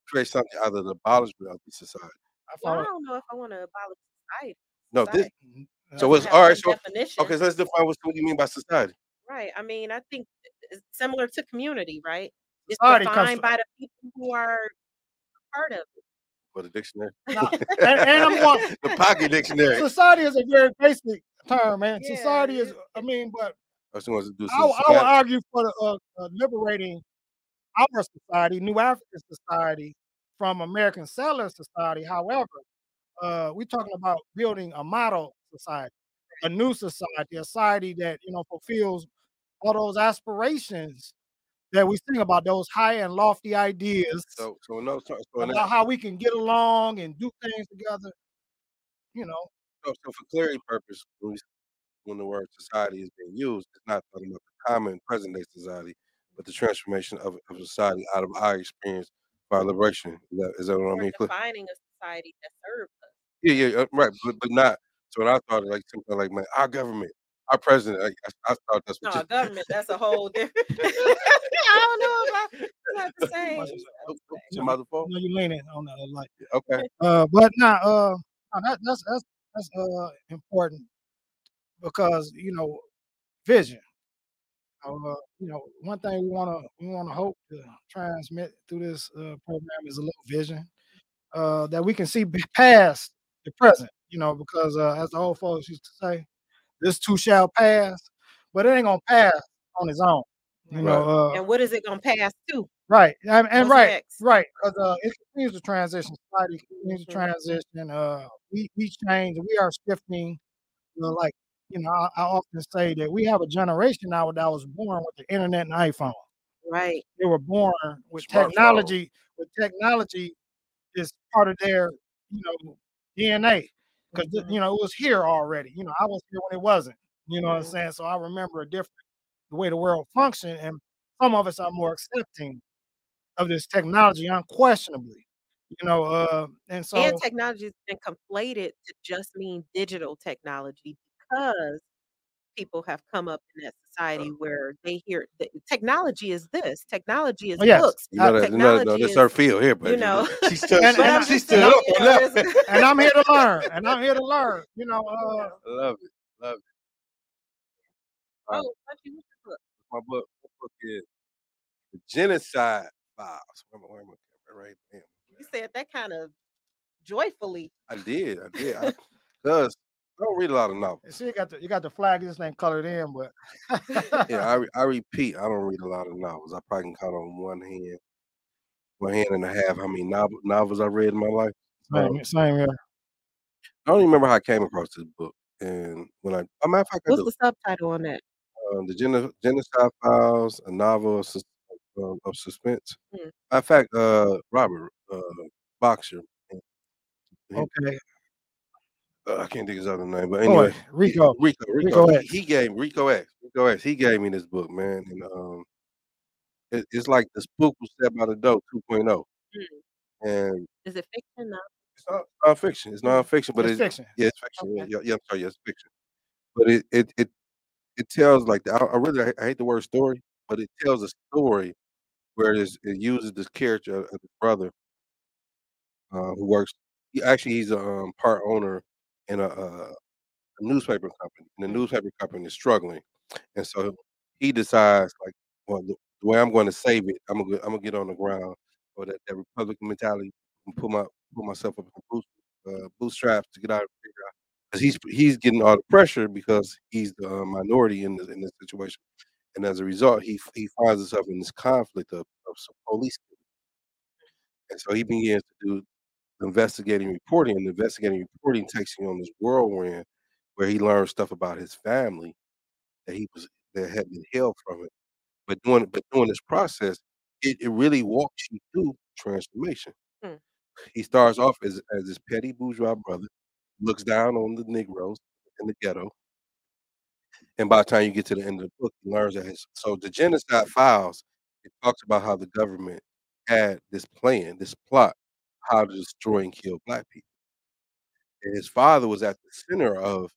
creates something out of the abolishment of the society. I Well, I don't know if I want to abolish society. No, this. So uh, what's have all right? So definition. okay, so let's define what, what do you mean by society. Right. I mean, I think it's similar to community, right? It's Society comes defined from- by the people who are part of it. For the dictionary. Nah, and, and I'm one. the pocket dictionary. Society is a very basic term, man. Yeah, Society is. I mean, but I was going to do I, would- I would argue for the, uh, uh, liberating our society, New African society, from American settler society. However, uh, we're talking about building a model society, a new society, a society that you know fulfills all those aspirations that we sing about, those high and lofty ideas So, so no, so, so, about that, how we can get along and do things together. You know, so, so for clarity purpose, when, we, when the word society is being used, it's not talking about the common present day society, but the transformation of, of society out of our experience by liberation. Is that, is that what I We're mean? Clear? defining a society that serves us. Yeah, yeah, uh, right, but but not. So when I thought like something like man, our government, our president, like, I, I thought that's No, you- government, that's a whole different. I don't know if I, it's not the same. Much It's as- not the Oh, oh, same. fault? you know, you leaning on that a lot. Okay. Uh, but now, uh, no, that, that's that's that's uh important because you know vision. Uh, you know, one thing we want to we want to hope to transmit through this uh, program is a little vision uh, that we can see past the present. You know, because uh, as the old folks used to say, "This too shall pass," but it ain't gonna pass on its own. You Right. know, uh, And what is it gonna pass to? Right, and, and right, next? right, because uh, it continues to transition. Society continues to Mhm. transition. Uh, we we change. We are shifting. You know, like you know, I, I often say that we have a generation now that was born with the internet and iPhone. Right. They were born with Smartphone. technology. With technology is part of their you know DNA because Mhm. you know it was here already. You know, I was here when it wasn't. You know what I'm Mhm. saying? So I remember a different the way the world functioned, and some of us are more accepting of this technology, unquestionably. You know, uh, and so And technology has been conflated to just mean digital technology because people have come up in that society where they hear that technology is this, technology is Oh, yes. books, You know that, you know, that- no, technology this is, her field here, but you know. she's still, And- and I'm she just stood saying, up you on know, that. it's- and I'm here to learn, and I'm here to learn. You know, uh, I love it, love it. Oh, what's your book? My book, my book is the Genocide Files. Where am I? Where am I? Right. You said that kind of joyfully. I did, I did. I, Cause I don't read a lot of novels. see, you got the you got the flag. This ain't colored in, but Yeah, I, I repeat, I don't read a lot of novels. I probably can count on one hand, one hand and a half how many novel, novels I read in my life. Um, same, same here. I don't even remember how I came across this book. And when I, a matter of fact, I What's do. the subtitle on that? Um, the Geno- Genocide Files, a novel of, sus- uh, of suspense. Hmm. Matter of fact, uh, Robert uh, Boxer. Okay, I can't think of his other name, but anyway, he- Rico. Rico, Rico, Rico he, X. he gave Rico X, Rico X. He gave me this book, man, and um, it, it's like the spook who sat by the door 2.0, Hmm. and Is it fiction? No. it's not nonfiction. It's nonfiction, but It's it's fiction. yeah, it's fiction. Yeah, Okay. yeah, yeah, I'm sorry, yeah, it's fiction. But it it it it tells like the, I, I really I hate the word story, but it tells a story where it, is, it uses this character of his brother, uh, who works. He actually he's a um, part owner in a, uh, a newspaper company, and the newspaper company is struggling, and so he decides like, well, the, way I'm going to save it, I'm gonna I'm gonna get on the ground or that, that Republican mentality and put my put myself up in boost, uh, bootstraps to get out of out because he's he's getting all the pressure because he's the uh, minority in this in this situation, and as a result, he he finds himself in this conflict of, of some police, and so he begins to do investigating reporting, and investigating reporting takes him on this whirlwind where he learns stuff about his family that he was that had been held from it. But doing but doing this process, it, it really walks you through transformation. Hmm. He starts off as as this petty bourgeois brother, looks down on the Negroes in the ghetto. And by the time you get to the end of the book, he learns that his so the genocide files, it talks about how the government had this plan, this plot, how to destroy and kill black people. And his father was at the center of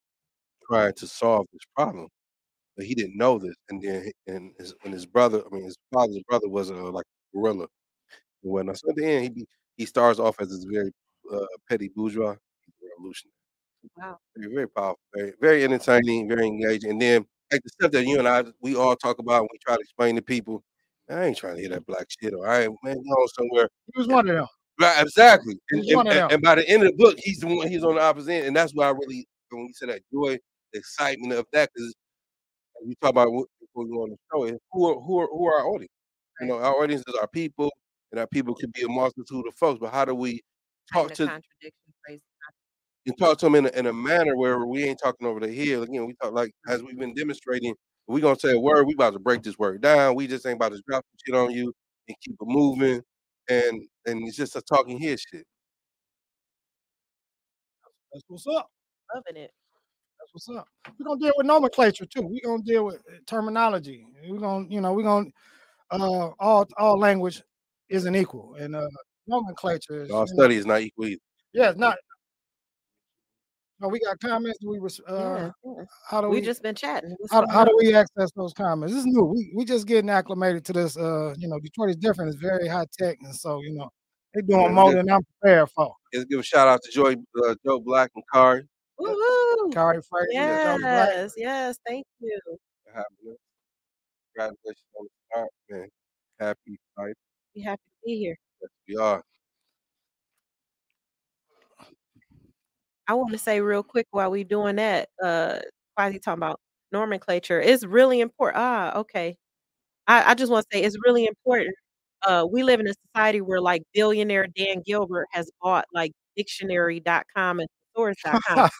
trying to solve this problem, but he didn't know this. And then he- and his and his brother, I mean his father's brother was a like a guerrilla and whatnot. So at the end, he be, he starts off as this very uh, petty bourgeois revolutionary. Wow. Very, very powerful, very, very entertaining, very engaging. And then like the stuff that you and I we all talk about and we try to explain to people. I ain't trying to hear that black shit, or I ain't man going somewhere. He was one of them. Right, exactly. And, and, and, by the end of the book, he's the one. He's on the opposite end, and that's why I really when we said that joy, excitement of that, because we talk about what you on the show is who are who are who are our audience. You know, our audience is our people, and our people could be a multitude of folks. But how do we talk to and talk to them in a, in a manner where we ain't talking over the hill. Again, we talk like as we've been demonstrating. We gonna say a word. We about to break this word down. We just ain't about to drop shit on you and keep it moving. And and it's just a talking head shit. That's what's up. Loving it. That's what's up. We're gonna deal with nomenclature too. We're gonna deal with uh, terminology. We're gonna, you know, we're gonna uh all all language isn't equal. And uh nomenclature is Our you know, study is not equal either. yeah, it's not no, we got comments. We was uh Yeah, yeah. how do We we just been chatting. How, how do we access those comments? This is new. We we just getting acclimated to this. Uh, you know, Detroit is different. It's very high tech, and so you know they're doing Yeah, more than I'm prepared for. Let's give a shout out to Joy, uh, Joe Black and Kari. Woo-hoo. Kari Fraser, Joe Black. Yes, yes. Thank you. for. Congratulations on the start, man. Happy, excited. We happy to be here. Yes, we are. I want to say real quick while we doing that, uh, Kwasi talking about nomenclature. It's really important. Ah, okay. I, I just want to say it's really important uh, we live in a society where like billionaire Dan Gilbert has bought like dictionary.com and source.com.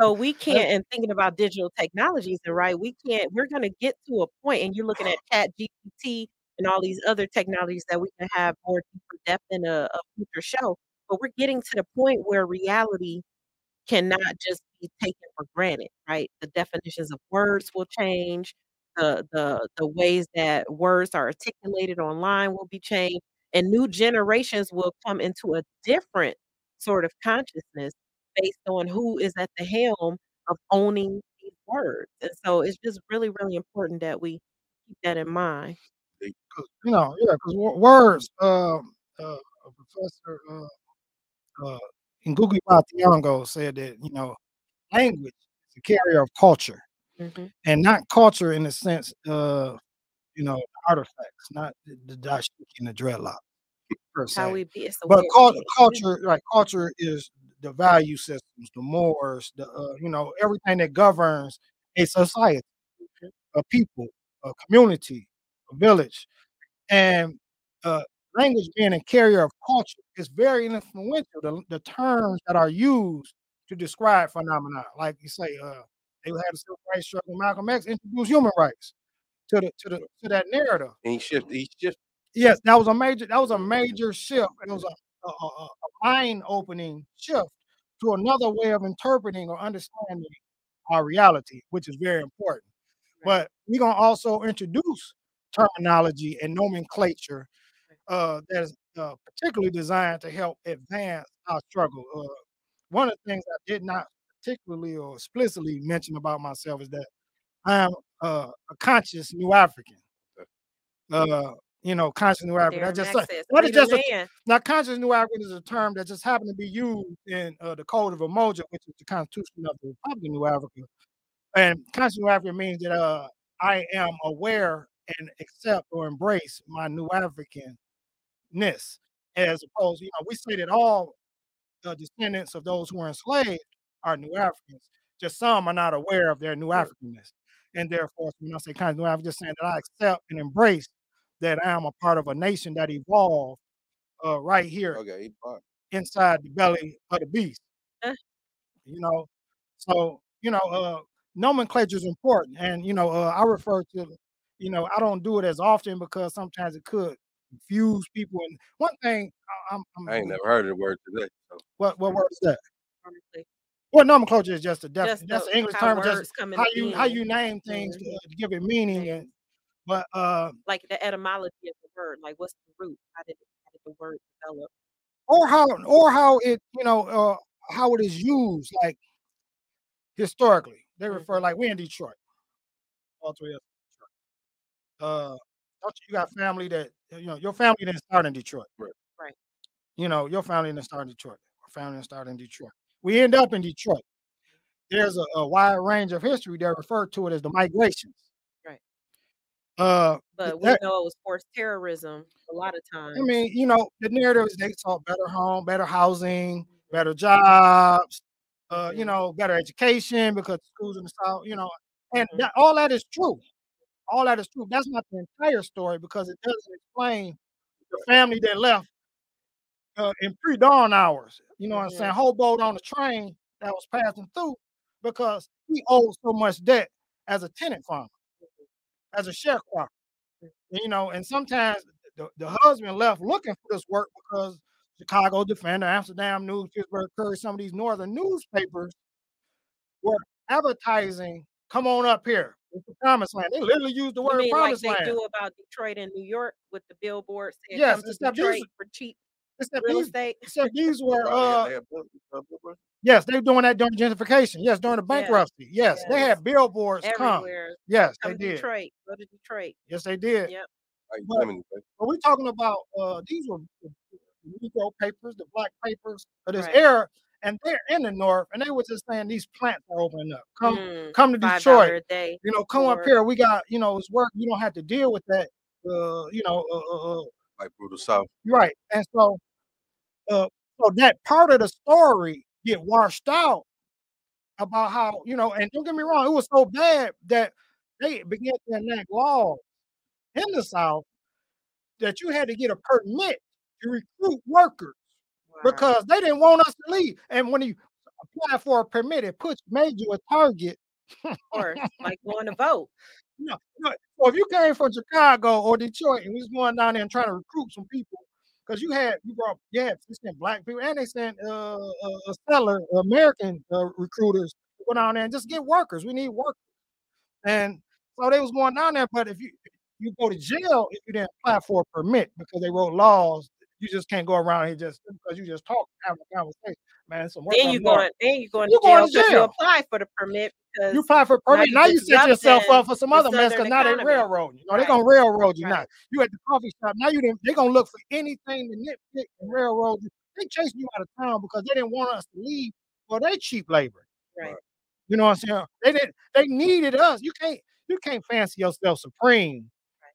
so we can't, and thinking about digital technologies, and right, we can't, we're going to get to a point, and you're looking at Chat GPT and all these other technologies that we can have more deeper depth in a, a future show. But we're getting to the point where reality cannot just be taken for granted, right? The definitions of words will change. The the the ways that words are articulated online will be changed, and new generations will come into a different sort of consciousness based on who is at the helm of owning these words. And so it's just really, really important that we keep that in mind. you know, yeah, 'cause wo words, um, uh, a professor, uh, Ngugi wa Thiong'o said that, you know, language is a carrier of culture, Mhm. and not culture in the sense of, you know, artifacts, not the the dashiki and the dreadlock How we be, But way of cul being. culture, like culture is the value systems, the mores, the, uh, you know, everything that governs a society, Mhm. a people, a community, a village. And uh, language being a carrier of culture is very influential. The, the terms that are used to describe phenomena, like you say, uh, they had a civil rights struggle. Malcolm X introduced human rights to the to the to that narrative. And he shift he shift Yes, that was a major that was a major shift. It was a, a, a, a a mind opening shift to another way of interpreting or understanding our reality, which is very important. But we're gonna also introduce terminology and nomenclature uh, that is uh, particularly designed to help advance our struggle. Uh, one of the things I did not particularly or explicitly mention about myself is that I am uh, a conscious New African. Uh, you know, conscious New African. That Darren just Mack says, that is "Free the just a, now conscious New African is a term that just happened to be used in uh, the Code of Umoja, which is the Constitution of the Republic of New Africa. And conscious New African means that uh, I am aware and accept or embrace my New Africanness, as opposed, you know, we say that all the descendants of those who were enslaved are New Africans. Just some are not aware of their New Africanness, and therefore, when I say kind of New African, just saying that I accept and embrace that I am a part of a nation that evolved uh, right here okay, inside the belly of the beast. Uh. You know, so you know, uh, nomenclature is important, and you know, uh, I refer to, you know, I don't do it as often because sometimes it could confuse people. And one thing, I- I'm, I'm I ain't never heard of the word today. So what what word is that? honestly. Well, nomenclature is just a def- Just that's the- an English term, just how into you how you name things to, Mhm. uh, to give it meaning. And but uh, Like the etymology of the word, like what's the root? How did, it, how did the word develop? or how or how it you know uh, how it is used like historically. They refer Mhm. like we in Detroit. All three of us Detroit. Uh, don't you, you got family that you know your family didn't start in Detroit. Right. Right. You know your family didn't start in Detroit. Our family didn't start in Detroit. We end up in Detroit. There's a, a wide range of history that refer to it as the migrations. Right. Uh, But we that- know it was forced terrorism a lot of times. I mean, you know, the narrative is they saw better home, better housing, better jobs, uh, you Mhm. know, better education because schools in the South, you know, and Mhm. that, all that is true. All that is true. That's not the entire story because it doesn't explain the family that left uh, in pre-dawn hours. You know what I'm saying? Hoboed on the train that was passing through because he owed so much debt as a tenant farmer, as a sharecropper. You know, and sometimes the, the husband left looking for this work because Chicago Defender, Amsterdam News, Pittsburgh Courier, some of these northern newspapers were advertising, come on up here. It's the promised land. They literally used the You word mean like promised they land. do about Detroit and New York with the billboard saying Yes, come to except these- for cheap Except real these, estate? except these were uh yeah, they had bill- uh, billboards? yes, they were doing that during gentrification. Yes, during the bankruptcy. Yes, they Yes. had billboards come. Everywhere. Yes, they Come did. Detroit. Go to Detroit. Yes, they did. Yep. But- But we're talking about uh these were the the Negro papers, the black papers of this Right. era, and they're in the north, and they were just saying these plants are opening up. Come, Mm, come to Detroit. day. You know, come up here. We got you know it's work. You don't have to deal with that. Uh, you know, uh, uh, uh, like brutal South. right. And so, uh, so that part of the story get washed out about how you know. And don't get me wrong, it was so bad that they began to enact laws in the South that you had to get a permit to recruit workers Wow. because they didn't want us to leave. And when you apply for a permit, it puts made you a target. Of course, like going to vote. No, no. So if you came from Chicago or Detroit and we was going down there and trying to recruit some people, because you had you brought yeah, you sent black people and they sent uh, uh, a seller American uh, recruiters to go down there and just get workers. We need workers, and so they was going down there. But if you you go to jail if you didn't apply for a permit because they wrote laws. You just can't go around here just because you just talk having a conversation. Man, work Then you going then you going You to jail going to 'cause you apply for the permit because You apply for a now permit. you Now you set yourself up for some other mess because now they railroad you. No, they're gonna railroad you now. You at the coffee shop. Now you didn't they're gonna look for anything to nitpick and railroad you. They chasing you out of town because they didn't want us to leave for their cheap labor. right. You know what I'm saying? They didn't they needed us. You can't you can't fancy yourself supreme Right.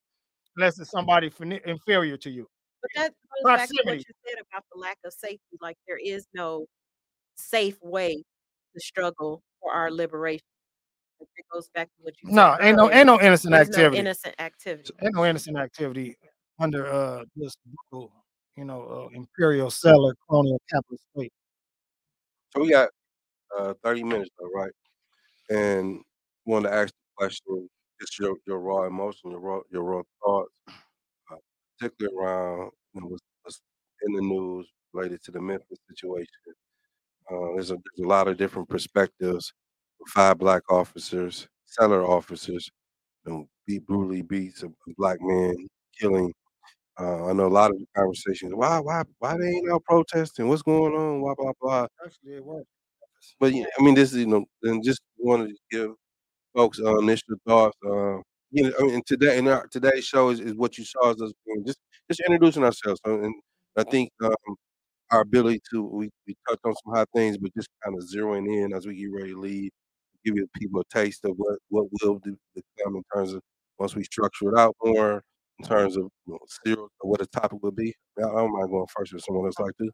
unless it's somebody inferior to you. But that goes back to what you said about the lack of safety. Like there is no safe way to struggle for our liberation. Like, It goes back to what you No, said ain't no ain't no innocent There's no activity. innocent activity. ain't no innocent activity under uh this brutal, you know, uh, imperial settler colonial capitalist state. So we got uh, 30 minutes though, right? And wanted to ask the question, just your, your raw emotion, your raw your raw thoughts, particularly around you know, what's, what's in the news related to the Memphis situation. Uh, there's a there's a lot of different perspectives. Five black officers, seller officers, you know, beat brutally beats a, black man, killing. Uh, I know a lot of the conversations. Why why why they ain't out protesting? What's going on? Blah blah blah. Actually, it was. But yeah, I mean, this is you know, and just wanted to give folks uh, initial thoughts. Uh, you know, mean, today in our today's show is, is what you saw us just just introducing ourselves. And I think um, our ability to we, we touched on some hot things, but just kind of zeroing in as we get ready to leave, give you people a taste of what what will do come in terms of once we structure it out more in terms of you know, what a topic will be. I don't mind going first if someone else like to.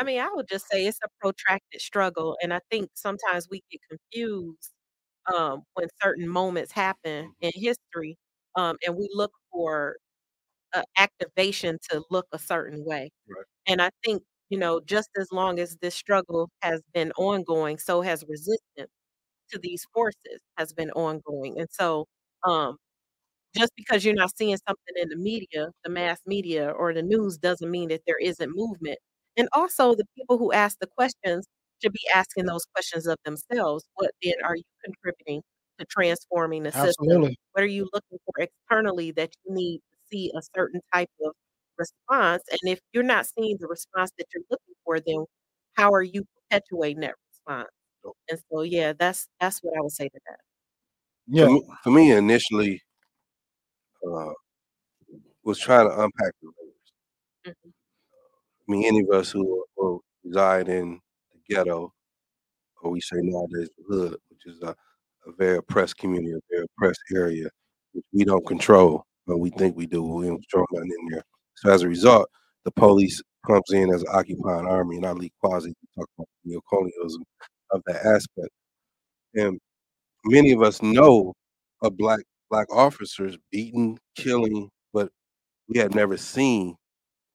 I mean, I would just say it's a protracted struggle, and I think sometimes we get confused um, when certain moments happen in history, um, and we look for uh, activation to look a certain way. Right. And I think you know, just as long as this struggle has been ongoing, so has resistance to these forces has been ongoing, and so um, just because you're not seeing something in the media, the mass media or the news doesn't mean that there isn't movement. And also the people who ask the questions should be asking those questions of themselves. What then are you contributing to transforming the system? What are you looking for externally that you need to see a certain type of response? And if you're not seeing the response that you're looking for, then how are you perpetuating that response? And so yeah, that's that's what I would say to that. Yeah. For me, for me initially, uh, was trying to unpack the layers. Mhm. I mean, any of us who, who reside in the ghetto, or we say nowadays the hood, which is a, a very oppressed community, a very oppressed area, which we don't control, but we think we do. We don't control nothing in there. So as a result, the police comes in as an occupying army, and Ali Kwasi talk about neocolonialism of that aspect. And many of us know of black black officers beaten, killing, but we had never seen,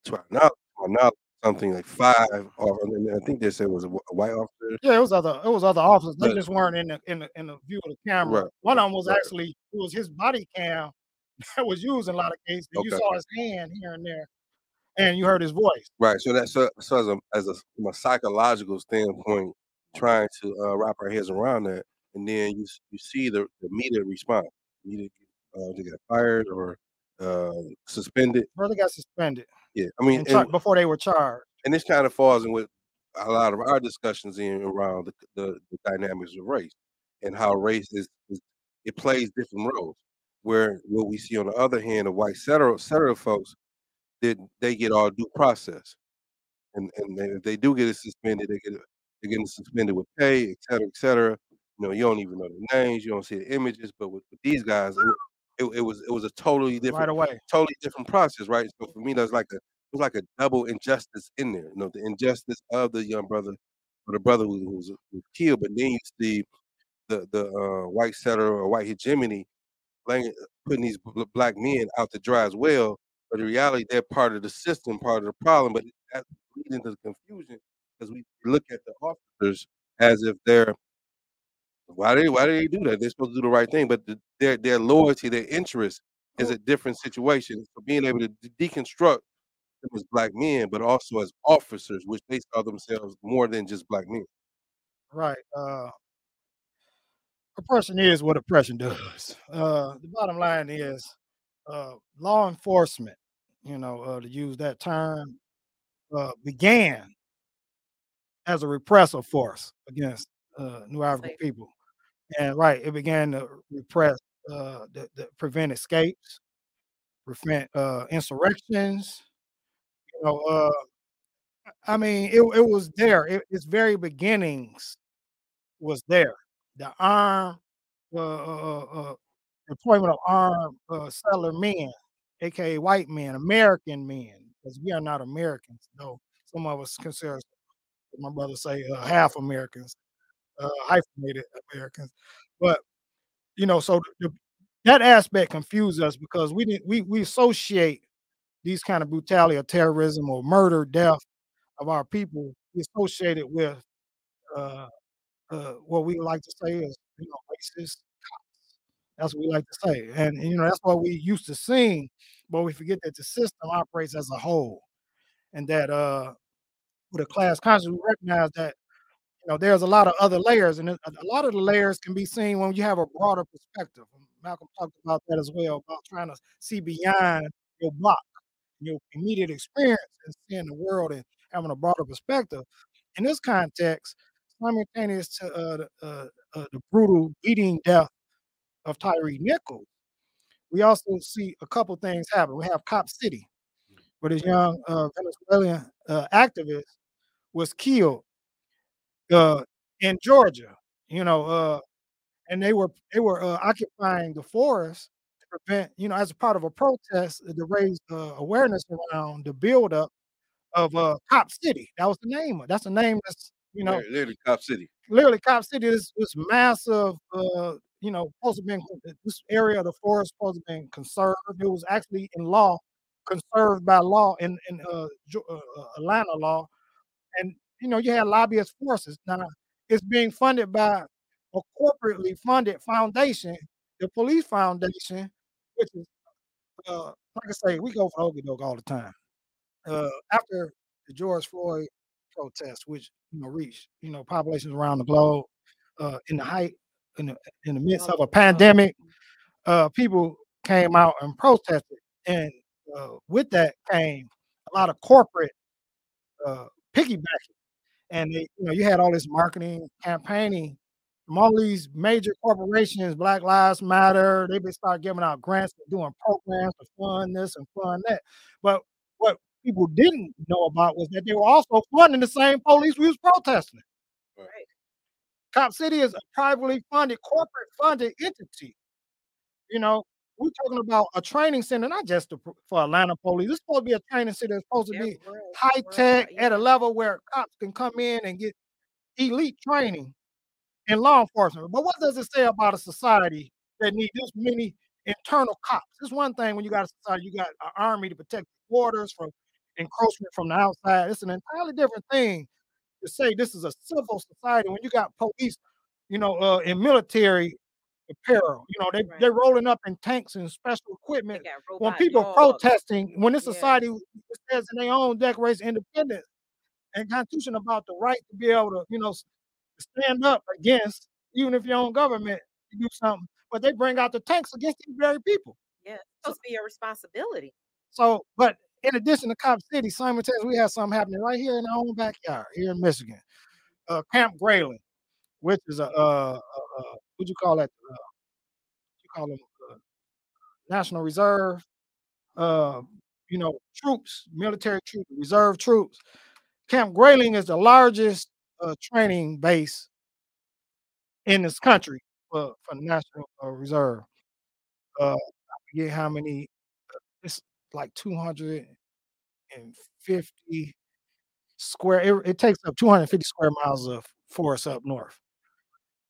to our knowledge, to our knowledge something like five. Or I think they said it was a, white officer. Yeah, it was other it was other officers. They But- just weren't in the in the in the view of the camera. Right, One of them was right. actually it was his body cam that was used in a lot of cases. You saw his hand here and there, and you heard his voice. Right. So that's so, so as a as a from a psychological standpoint, trying to uh, wrap our heads around that, and then you you see the, the immediate response. Either uh, they get fired or uh, suspended. Brother got suspended Yeah. I mean, char- and, before they were charged. and this kind of falls in with a lot of our discussions in around the, the, the dynamics of race and how race is, is it plays different roles. Where what we see on the other hand, the white settler settler folks, did they get all due process, and and then if they do get it suspended, they get they're getting suspended with pay, et cetera, et cetera. You know, you don't even know the names, you don't see the images, but with, with these guys, it, it, was it was a totally different right away. totally different process, right? So for me, that's like a it was like a double injustice in there. You know, the injustice of the young brother or the brother who, who was, who was killed, but then you see the the uh, white settler or white hegemony laying, putting these black men out to dry as well. But in reality, they're part of the system, part of the problem. But that's leading to the confusion because we look at the officers as if they're why they why do they do that? They're supposed to do the right thing, but the, their their loyalty, their interest is a different situation. So being able to de- deconstruct them as black men, but also as officers, which they saw themselves more than just black men. Right. Uh, oppression is what oppression does. Uh, the bottom line is uh, law enforcement, you know, uh, to use that term, uh, began as a repressive force against uh, New African Slavery. people. And right, it began to repress, uh, the, the prevent escapes, prevent uh, insurrections. You know, uh, I mean, it, it was there. It, its very beginnings was there. The armed uh, uh, uh, uh, of armed uh, settler men, aka white men, American men, because we are not Americans, though some of us consider, my brother say, uh, half Americans, uh, hyphenated Americans. But you know, so the, that aspect confused us because we didn't we we associate these kind of brutality or terrorism or murder, death of our people. We associate it with uh, uh, what we like to say is you know racist cops. That's what we like to say, and you know that's what we used to sing, but we forget that the system operates as a whole, and that uh, with a class consciousness, we recognize that you know there's a lot of other layers, and a lot of the layers can be seen when you have a broader perspective. Malcolm talked about that as well, about trying to see beyond your block, your immediate experience, and seeing the world and having a broader perspective. In this context, simultaneous to uh, the, uh, uh, the brutal beating death of Tyre Nichols, we also see a couple things happen. We have Cop City, where this young uh, Venezuelan uh, activist was killed uh, in Georgia. You know, uh, and they were they were uh, occupying the forest to prevent, you know, as a part of a protest uh, to raise uh, awareness around the buildup of uh, Cop City. That was the name. of That's the name. That's you know, Literally, literally Cop City. literally Cop City is this massive, uh, you know, supposed to be this area of the forest supposed to be conserved. It was actually in law conserved by law in in uh, uh, uh, Atlanta law, and you know you had lobbyist forces. Now it's being funded by a corporately funded foundation, the police foundation, which is uh, like I say, we go for Okie doke all the time. Uh, after the George Floyd protests, which you know reached you know populations around the globe, uh, in the height in the in the midst of a pandemic, uh, people came out and protested, and uh, with that came a lot of corporate uh, piggybacking, and they, you know you had all this marketing campaigning from all these major corporations, Black Lives Matter. They start giving out grants for doing programs to fund this and fund that. But what people didn't know about was that they were also funding the same police we was protesting. Right. Cop City is a privately funded, corporate funded entity. You know, we're talking about a training center, not just to, for Atlanta police. This is supposed to be a training center that's supposed to be high tech at a level where cops can come in and get elite training in law enforcement. But what does it say about a society that needs this many internal cops? It's one thing when you got a society, you got an army to protect the borders from encroachment from the outside. It's an entirely different thing to say this is a civil society when you got police, you know, uh, in military apparel. You know, they Right. they're rolling up in tanks and special equipment when people dogs. protesting, when this Yeah. society says in their own Declaration of Independence and Constitution about the right to be able to, you know, stand up against, even if your own government do something, but they bring out the tanks against these very people. Yeah, it's supposed to be your responsibility. So, but in addition to Cop City, Simon simultaneously, we have something happening right here in our own backyard, here in Michigan. Uh, Camp Grayling, which is a, uh, uh, what you call that? Uh, you call them uh, National Reserve, uh, you know, troops, military troops, reserve troops. Camp Grayling is the largest uh, training base in this country for, for the National uh, Reserve. Uh, I forget how many, uh, it's like 250 square, it, it takes up 250 square miles of forest up north.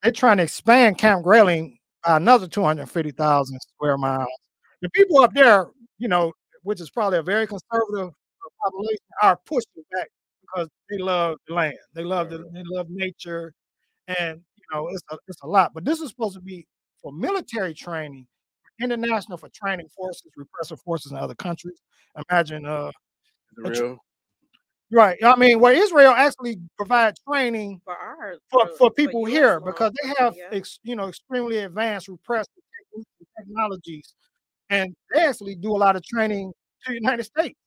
They're trying to expand Camp Grayling by another 250,000 square miles. The people up there, you know, which is probably a very conservative uh, population, are pushing back because they love the land, they love the, they love nature, and you know it's a, it's a lot. But this is supposed to be for military training, international for training forces, repressive forces in other countries. Imagine, uh, real? Right? I mean, where Israel actually provides training For our for, for people US here law because they have enforcement, ex, you know extremely advanced repressive technologies, and they actually do a lot of training to the United States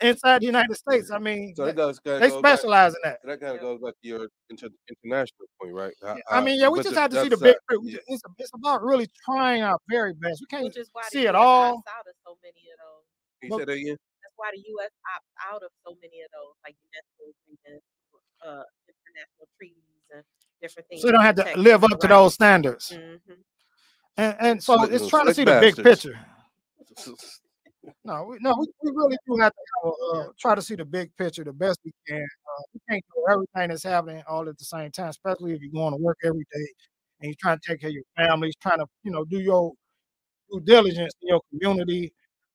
inside the United States. I mean, So that th- goes, they goes back- specialize in that. That kind of goes back to your inter, international point, right? How- I how- mean, yeah, we just have to see the big. not- pic- yeah. It's it's about really trying our very best. We can't which is why the see it all. opts out of so many of those. Can you Well- say that again? That's why the U.S. opts out of so many of those, like UNESCO agreements, uh, international treaties, and different things. So they don't have to live up to those rights. standards, Mhm. and and so Slick- it's trying to slick see the big picture. No, we, no, we, we really do have to uh, try to see the big picture the best we can. Uh, we can't do everything that's happening all at the same time, especially if you're going to work every day and you're trying to take care of your families, trying to you know do your due diligence in your community,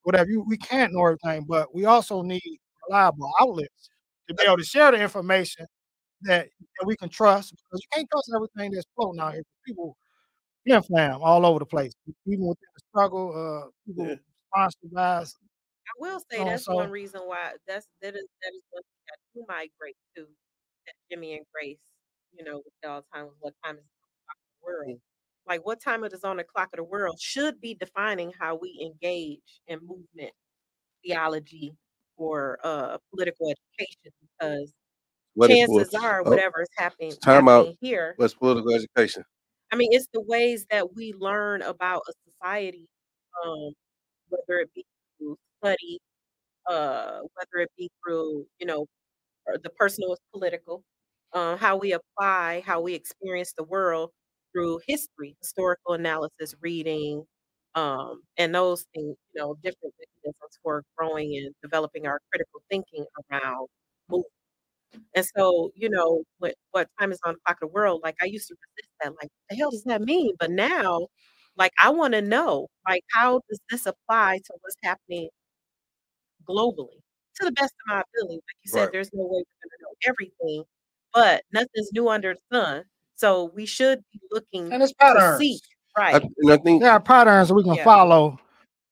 whatever. You, we can't know everything, but we also need reliable outlets to be able to share the information that, that we can trust because you can't trust everything that's floating out here. People flim flam all over the place, even within the struggle. Uh, people Yeah. sponsored by us. I will say Oh, that's so- one reason why that's that is that is one thing I do migrate to that Jimmy and Grace, you know, with all time what time is it on the clock the world. Like what time it is on the clock of the world should be defining how we engage in movement, theology, or uh political education because What chances are oh, whatever is happening, time out. here What's political education? I mean, it's the ways that we learn about a society, um, whether it be through study, uh, whether it be through, you know, the personal is political, uh, how we apply, how we experience the world through history, historical analysis, reading, um, and those things, you know, different mechanisms for growing and developing our critical thinking around movement. And so, you know, what what time is on the clock of the world? Like I used to resist that. Like, the hell does that mean? But now, like, I want to know, like, how does this apply to what's happening globally? To the best of my ability. Like you said, Right. there's no way we're gonna know everything, but nothing's new under the sun. So we should be looking And it's to patterns. see, I, right? and I think There are patterns we can Yeah. follow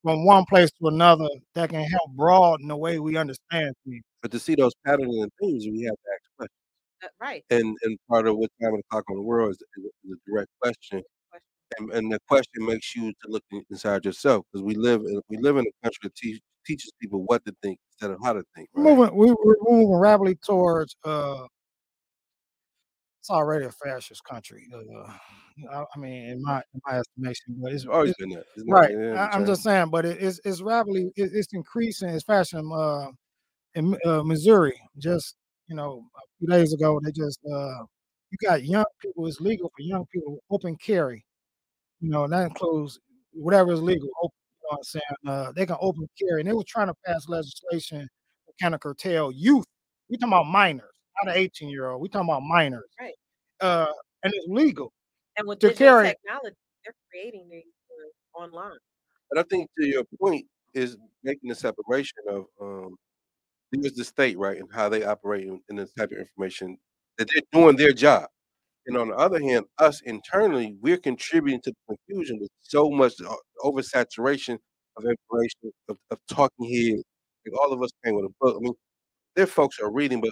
from one place to another that can help broaden the way we understand things. but to see those patterns and things, we have to ask questions. Uh, right. And and part of what time of the clock on the world is, is, is a direct question. And, and the question makes you to look inside yourself because we live in we live in a country that teach, teaches people what to think instead of how to think. We're Right? moving, we, we're moving rapidly towards. Uh, it's already a fascist country. Uh, I, I mean, in my in my estimation, but it's, always been that. It's right. I, I'm just saying, but it, it's it's rapidly it, it's increasing. It's fashion. Uh, in uh, Missouri, just you know, a few days ago, they just uh, you got young people. It's legal for young people open carry. You know, and that includes whatever is legal. Open, you know what I'm saying? Uh, they can open carry, and they were trying to pass legislation to kind of curtail youth. We talking about minors, not an 18 year old. We talking about minors. Right. Uh, and it's legal. And with to digital carry- technology, they're creating these uh, online. But I think to your point is making the separation of um there's the state, right, and how they operate in, in this type of information that they're doing their job. And on the other hand, us internally, we're contributing to the confusion with so much o- oversaturation of information, of, of talking here. Like all of us came with a book. I mean, their folks are reading, but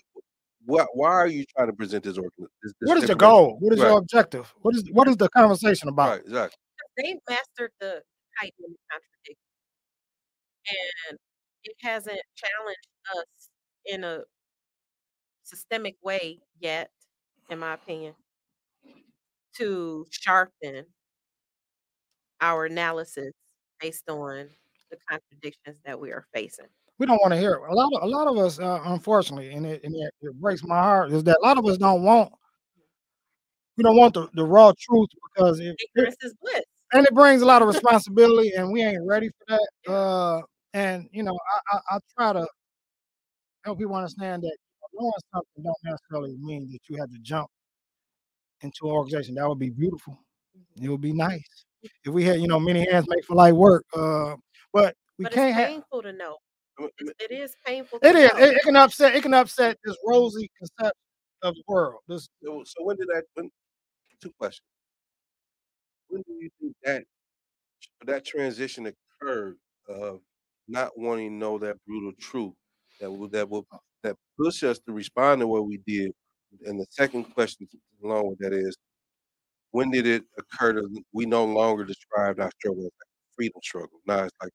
why, why are you trying to present this organ? This, this What is the information? goal? What is Right. your objective? What is what is the conversation about? Right, exactly. They've mastered the height and contradiction. And it hasn't challenged us in a systemic way yet, in my opinion, to sharpen our analysis based on the contradictions that we are facing. We don't want to hear it. A lot of a lot of us, uh, unfortunately, and it, and it, it breaks my heart, is that a lot of us don't want we don't want the, the raw truth because it, it- Ignorance is bliss. and it brings a lot of responsibility, and we ain't ready for that. Uh, and you know, I, I, I try to help people understand that knowing something don't necessarily mean that you have to jump into an organization. That would be beautiful. It would be nice if we had, you know, many hands make for light work. Uh, but We But can't it's have. painful to know. I mean, I It's, mean, it is painful It is. It, it can upset. It can upset this rosy conception of the world. This So when did that when 2 questions. When do you think that that transition occurred of not wanting to know that brutal truth that will that will oh. that push us to respond to what we did? And the second question along with that is, when did it occur that we no longer described our struggle as like freedom struggle? Now it's like.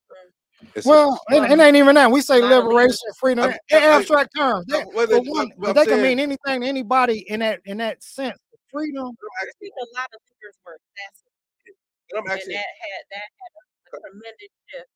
A it's a well, it, it ain't even that. We say Not a leader. liberation, freedom, I'm- in I- I- abstract terms. They, I'm- well, but they- one, but but I'm they can saying- mean anything to anybody in that in that sense. Freedom. I think a lot of leaders were assassinated, and I'm and that had that had a, a uh, tremendous shift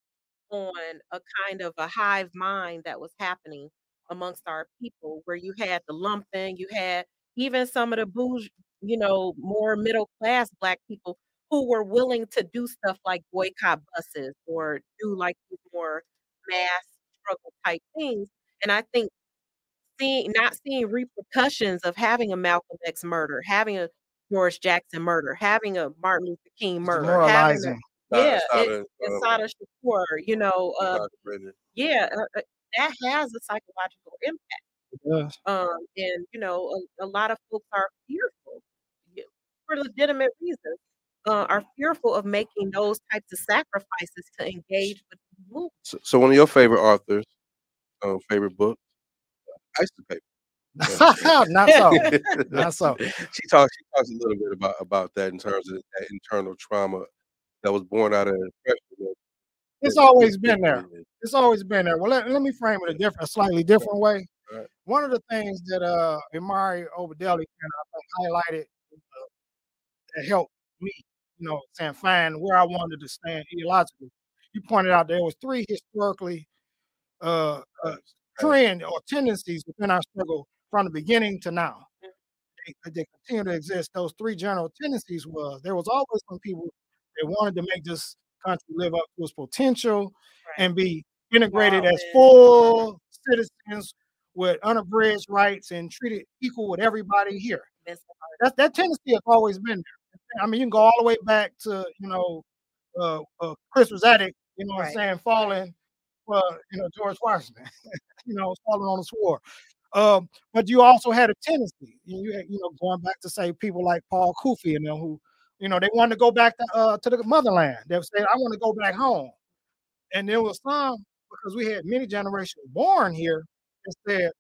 on a kind of a hive mind that was happening amongst our people, where you had the lumpen, you had even some of the bouge, you know, more middle class black people who were willing to do stuff like boycott buses or do like these more mass struggle type things. And I think seeing not seeing repercussions of having a Malcolm X murder, having a George Jackson murder, having a Martin Luther King It's murder, having a, demoralizing. yeah, it's, it, uh, Assata Shakur, you know, uh, yeah, uh, uh, that has a psychological impact. It. Um, and you know, a, a lot of folks are fearful for legitimate reasons. Uh, are fearful of making those types of sacrifices to engage with the movement. So, so one of your favorite authors, um, favorite book, Ice the Paper. Not so. Not so. she talks. She talks a little bit about about that in terms of that internal trauma that was born out of the depression. It's always been there. It's always been there. Well, let, let me frame it a different, a slightly different way. Right. One of the things that uh Imari Obadele kind of highlighted uh, that helped me, you know, saying find where I wanted to stand ideologically. You pointed out there was three historically uh, uh trend or tendencies within our struggle from the beginning to now. They, they continue to exist. Those three general tendencies was there was always some people that wanted to make this country live up to its potential Right. and be integrated as Marvin. full citizens with unabridged rights and treated equal with everybody here. That tendency has always been there. I mean, you can go all the way back to you know uh, uh, Crispus Attucks, you know what I'm saying, falling for you know George Washington, you know, falling on the sword. Um, but you also had a tendency, you, you know, going back to say people like Paul Cuffe and them who, you know, they wanted to go back to uh, to the motherland. They would say, "I want to go back home," and there was some because we had many generations born here that said,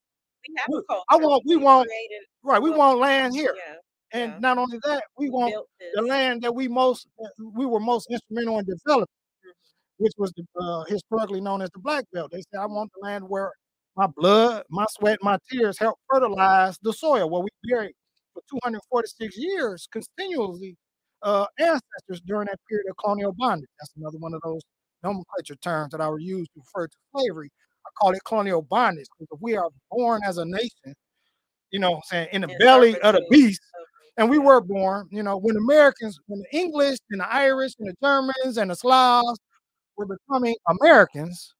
We have We- a culture. I want- we want- created, "Right, we Well, want land here," yeah, and yeah. not only that, we want the land that we most we were most instrumental in developing, Mm-hmm. which was the, uh, historically known as the Black Belt. They said, "I want the land where my blood, my sweat, my tears help fertilize the soil, where we buried for 246 years continuously uh, ancestors during that period of colonial bondage." That's another one of those nomenclature terms that I would use to refer to slavery. I call it colonial bondage because we are born as a nation, you know, saying in the belly of the beast and we were born, you know, when Americans, when the English and the Irish and the Germans and the Slavs were becoming Americans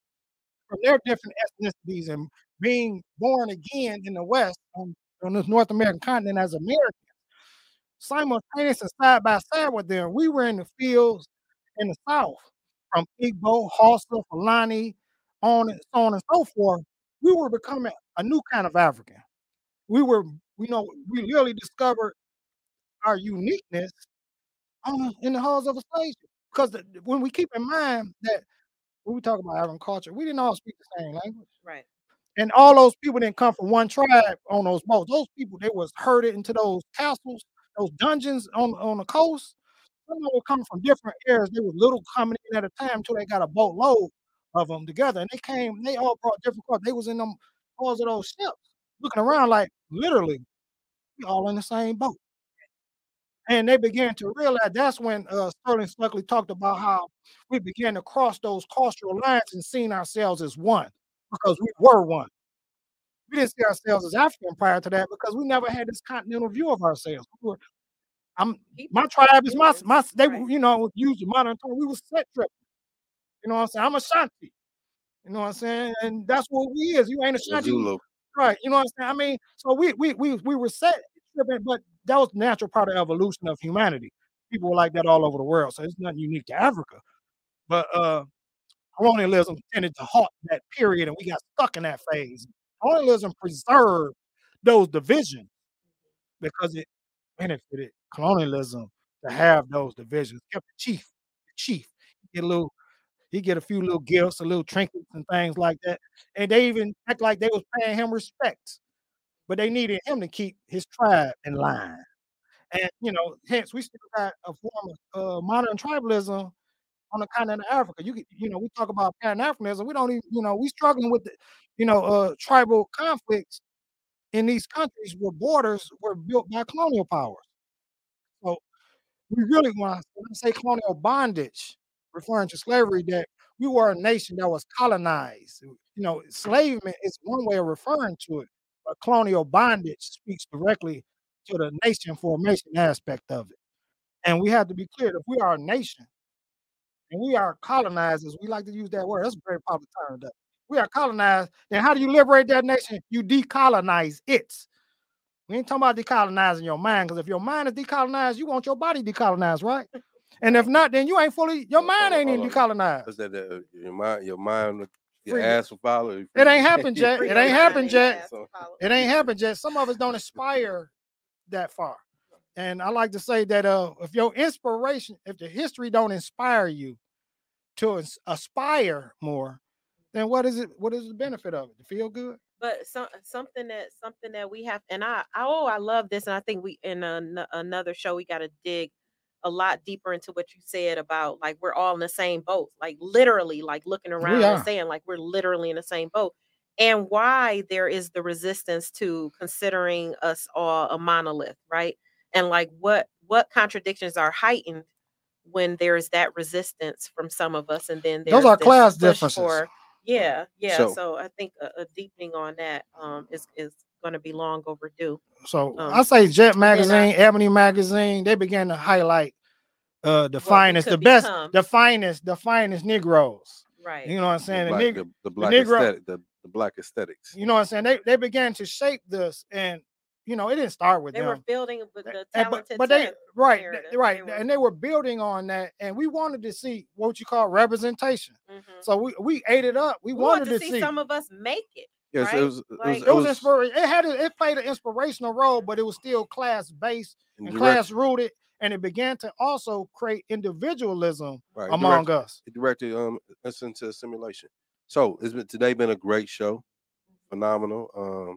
from their different ethnicities and being born again in the West on, on this North American continent as Americans, simultaneous and side by side with them, we were in the fields in the South from Igbo, Hausa, Fulani, on and so on and so forth. We were becoming a new kind of African. We were, you know, we literally discovered our uniqueness on the, in the halls of a slave. Because the, when we keep in mind that when we talk about African culture, we didn't all speak the same language. Right. And all those people didn't come from one tribe on those boats. Those people, they was herded into those castles, those dungeons on, on the coast. Some of them were coming from different areas. They were little coming in at a time until they got a boatload of them together. And they came, they all brought different cars. They was in them halls of those ships, looking around like literally, we all in the same boat. And they began to realize that's when uh, Sterling Stuckey talked about how we began to cross those cultural lines and seeing ourselves as one because we were one. We didn't see ourselves as African prior to that because we never had this continental view of ourselves. We were, I'm my tribe is my humans, my they you know use the modern term. We were set tripping. You know what I'm saying? I'm Ashanti. You know what I'm saying? And that's what we is. You ain't Ashanti. you- Zulu. Right. You know what I'm saying? I mean, so we we we we were set, tripping, but that was natural part of evolution of humanity. People were like that all over the world. So it's nothing unique to Africa. But uh colonialism tended to halt that period, and we got stuck in that phase. Colonialism preserved those divisions because it benefited colonialism to have those divisions. Kept the chief, the chief, get a little, he get a few little gifts, a little trinkets and things like that, and they even act like they was paying him respect, but they needed him to keep his tribe in line. And you know, hence we still got a form of uh, modern tribalism on the continent of Africa. You you know, we talk about Pan Africanism. We don't even, you know, we struggling with the, you know, uh, tribal conflicts in these countries where borders were built by colonial powers. So we really want to say colonial bondage, referring to slavery, that we were a nation that was colonized. You know, enslavement is one way of referring to it, colonial bondage speaks directly to the nation formation aspect of it. And we have to be clear that if we are a nation and we are colonizers, we like to use that word. That's a very popular term. That we are colonized. Then how do you liberate that nation? You decolonize it. We ain't talking about decolonizing your mind, because if your mind is decolonized, you want your body decolonized, right? And if not, then you ain't fully your mind ain't even decolonized. That? Uh, your mind, your mind, your Free- ass will follow. you. It ain't happened yet. It ain't mind happened yet. ass will follow. It ain't happened yet. Some of us don't aspire that far. And I like to say that uh, if your inspiration, if the history don't inspire you to aspire more, then what is it? What is the benefit of it? To feel good? but some something that something that we have and I, I oh I love this and I think we in an, another show we got to dig a lot deeper into what you said about like we're all in the same boat like literally like looking around and saying like we're literally in the same boat and why there is the resistance to considering us all a monolith right and like what what contradictions are heightened when there's that resistance from some of us and then Those there's are class differences. for yeah, yeah. So- So, I think a, a deepening on that um is is going to be long overdue. So Um, I say Jet then I- magazine, Ebony magazine, they began to highlight uh the we finest, the best, become. the finest, the finest Negroes. Right. You know what I'm saying? The black, nigg- the, the black Negro- aesthetic, the, the black aesthetics. you know what I'm saying? They they began to shape this, and you know, it didn't start with they them. were building with Th- the and but, talented but they right th- narrative. right They and they were building on that and we wanted to see what you call representation mhm. so we we ate it up we, We wanted want to to see, see, some of us make it. Yes, right? it was. It was, Like- it it was, was it had a, it played an inspirational role but it was still class based and direct- class rooted and it began to also create individualism right, among direct- us it directed um us into a simulation. So it's been today been a great show, phenomenal. Um,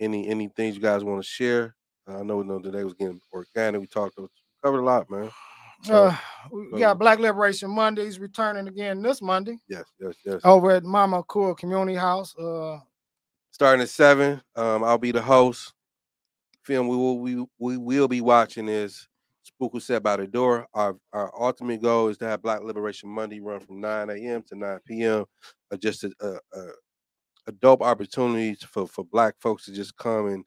any any things you guys want to share? I know, no today was getting organic. We talked, covered a lot, man. So, uh, we got black liberation mondays returning again this monday yes, yes, yes. over at mama cool community house uh starting at seven. Um, I'll be the host. Film we will we we will be watching is Spook Who Sat by the Door. Our our ultimate goal is to have Black Liberation Monday run from 9 a.m. to 9 p.m. Uh, just a, a, a, a dope opportunity for, for black folks to just come and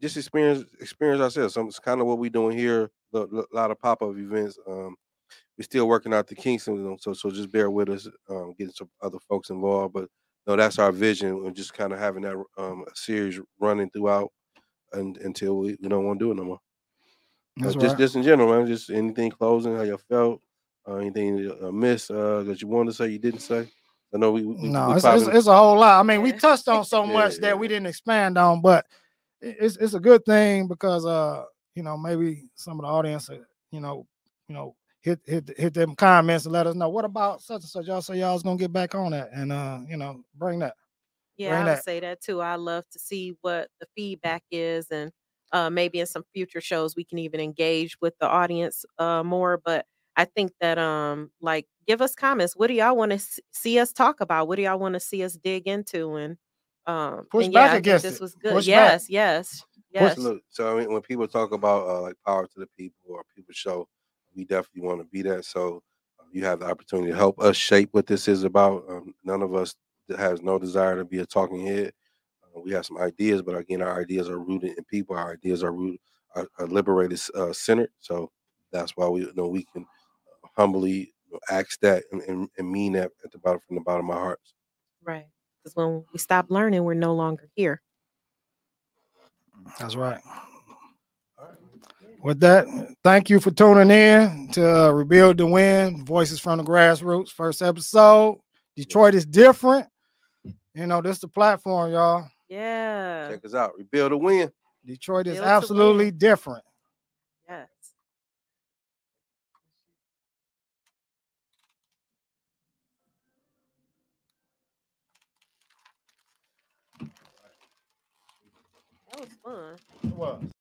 just experience experience ourselves. So it's kind of what we're doing here. A lot of pop-up events. Um, we're still working out the kinks, so so so just bear with us, um, getting some other folks involved. But no, that's our vision. and just kind of having that um series running throughout and, until we, we don't want to do it no more. Uh, just right. just in general, man. Just anything closing, how you felt, uh, anything uh, miss uh, that you wanted to say you didn't say. I know we, we no, we it's, it's, probably- it's a whole lot. I mean, we touched on so Yeah, much yeah, that we didn't expand on, but it's it's a good thing because uh, you know, maybe some of the audience, uh, you know, you know, hit hit hit them comments and let us know what about such and such. Y'all say y'all's gonna get back on that and uh, you know, bring that. Yeah, Bring I would that. say that too. I love to see what the feedback is, and uh, maybe in some future shows we can even engage with the audience uh, more. But I think that um, like, give us comments. What do y'all want to see us talk about? What do y'all want to see us dig into? And um, Push and yeah, back against this it. was good. Push back. yes, yes, so I mean, when people talk about uh, like power to the people or people show, we definitely want to be that. So uh, you have the opportunity to help us shape what this is about. Um, none of us has no desire to be a talking head. Uh, we have some ideas, but again, our ideas are rooted in people. Our ideas are rooted, are, are liberated, uh, centered. So that's why we you know we can humbly you know, ask that and, and, and mean that at the bottom from the bottom of our hearts. Right. Because when we stop learning, we're no longer here. That's right. With that, thank you for tuning in to uh, Rebuild the Win, Voices from the Grassroots, first episode. Detroit is different. You know, this is the platform, y'all. Yeah. Check us out. Rebuild a win. Detroit is Build absolutely win. different. Yes. Oh, that was fun. It was.